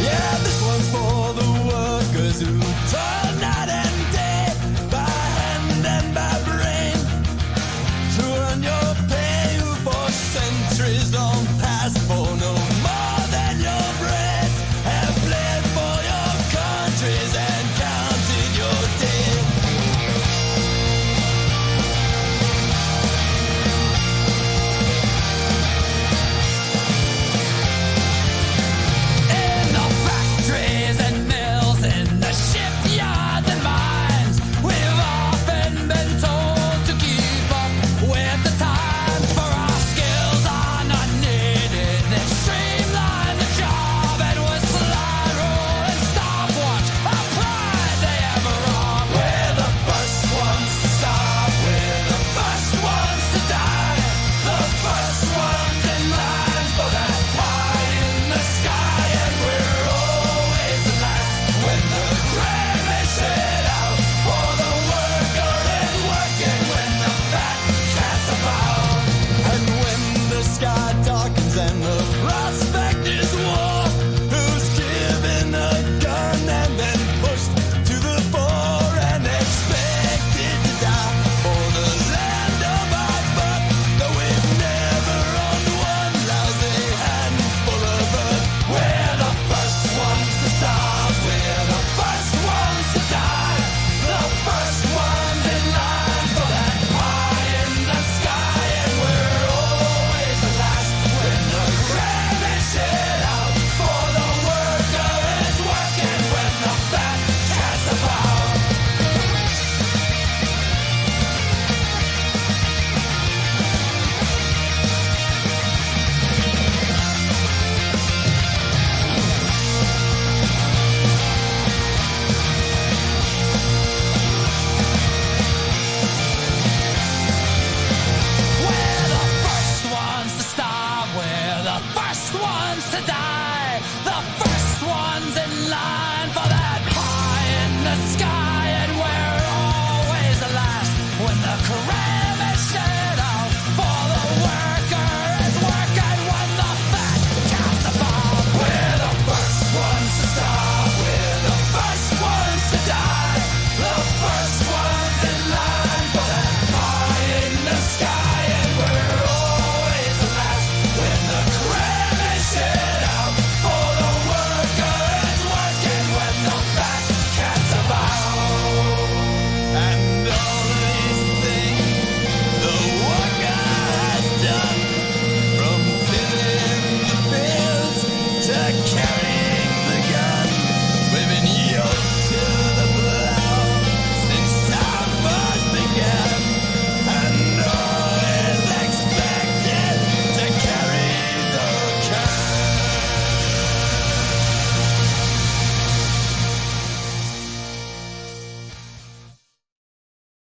O: Yeah, this one's for the workers who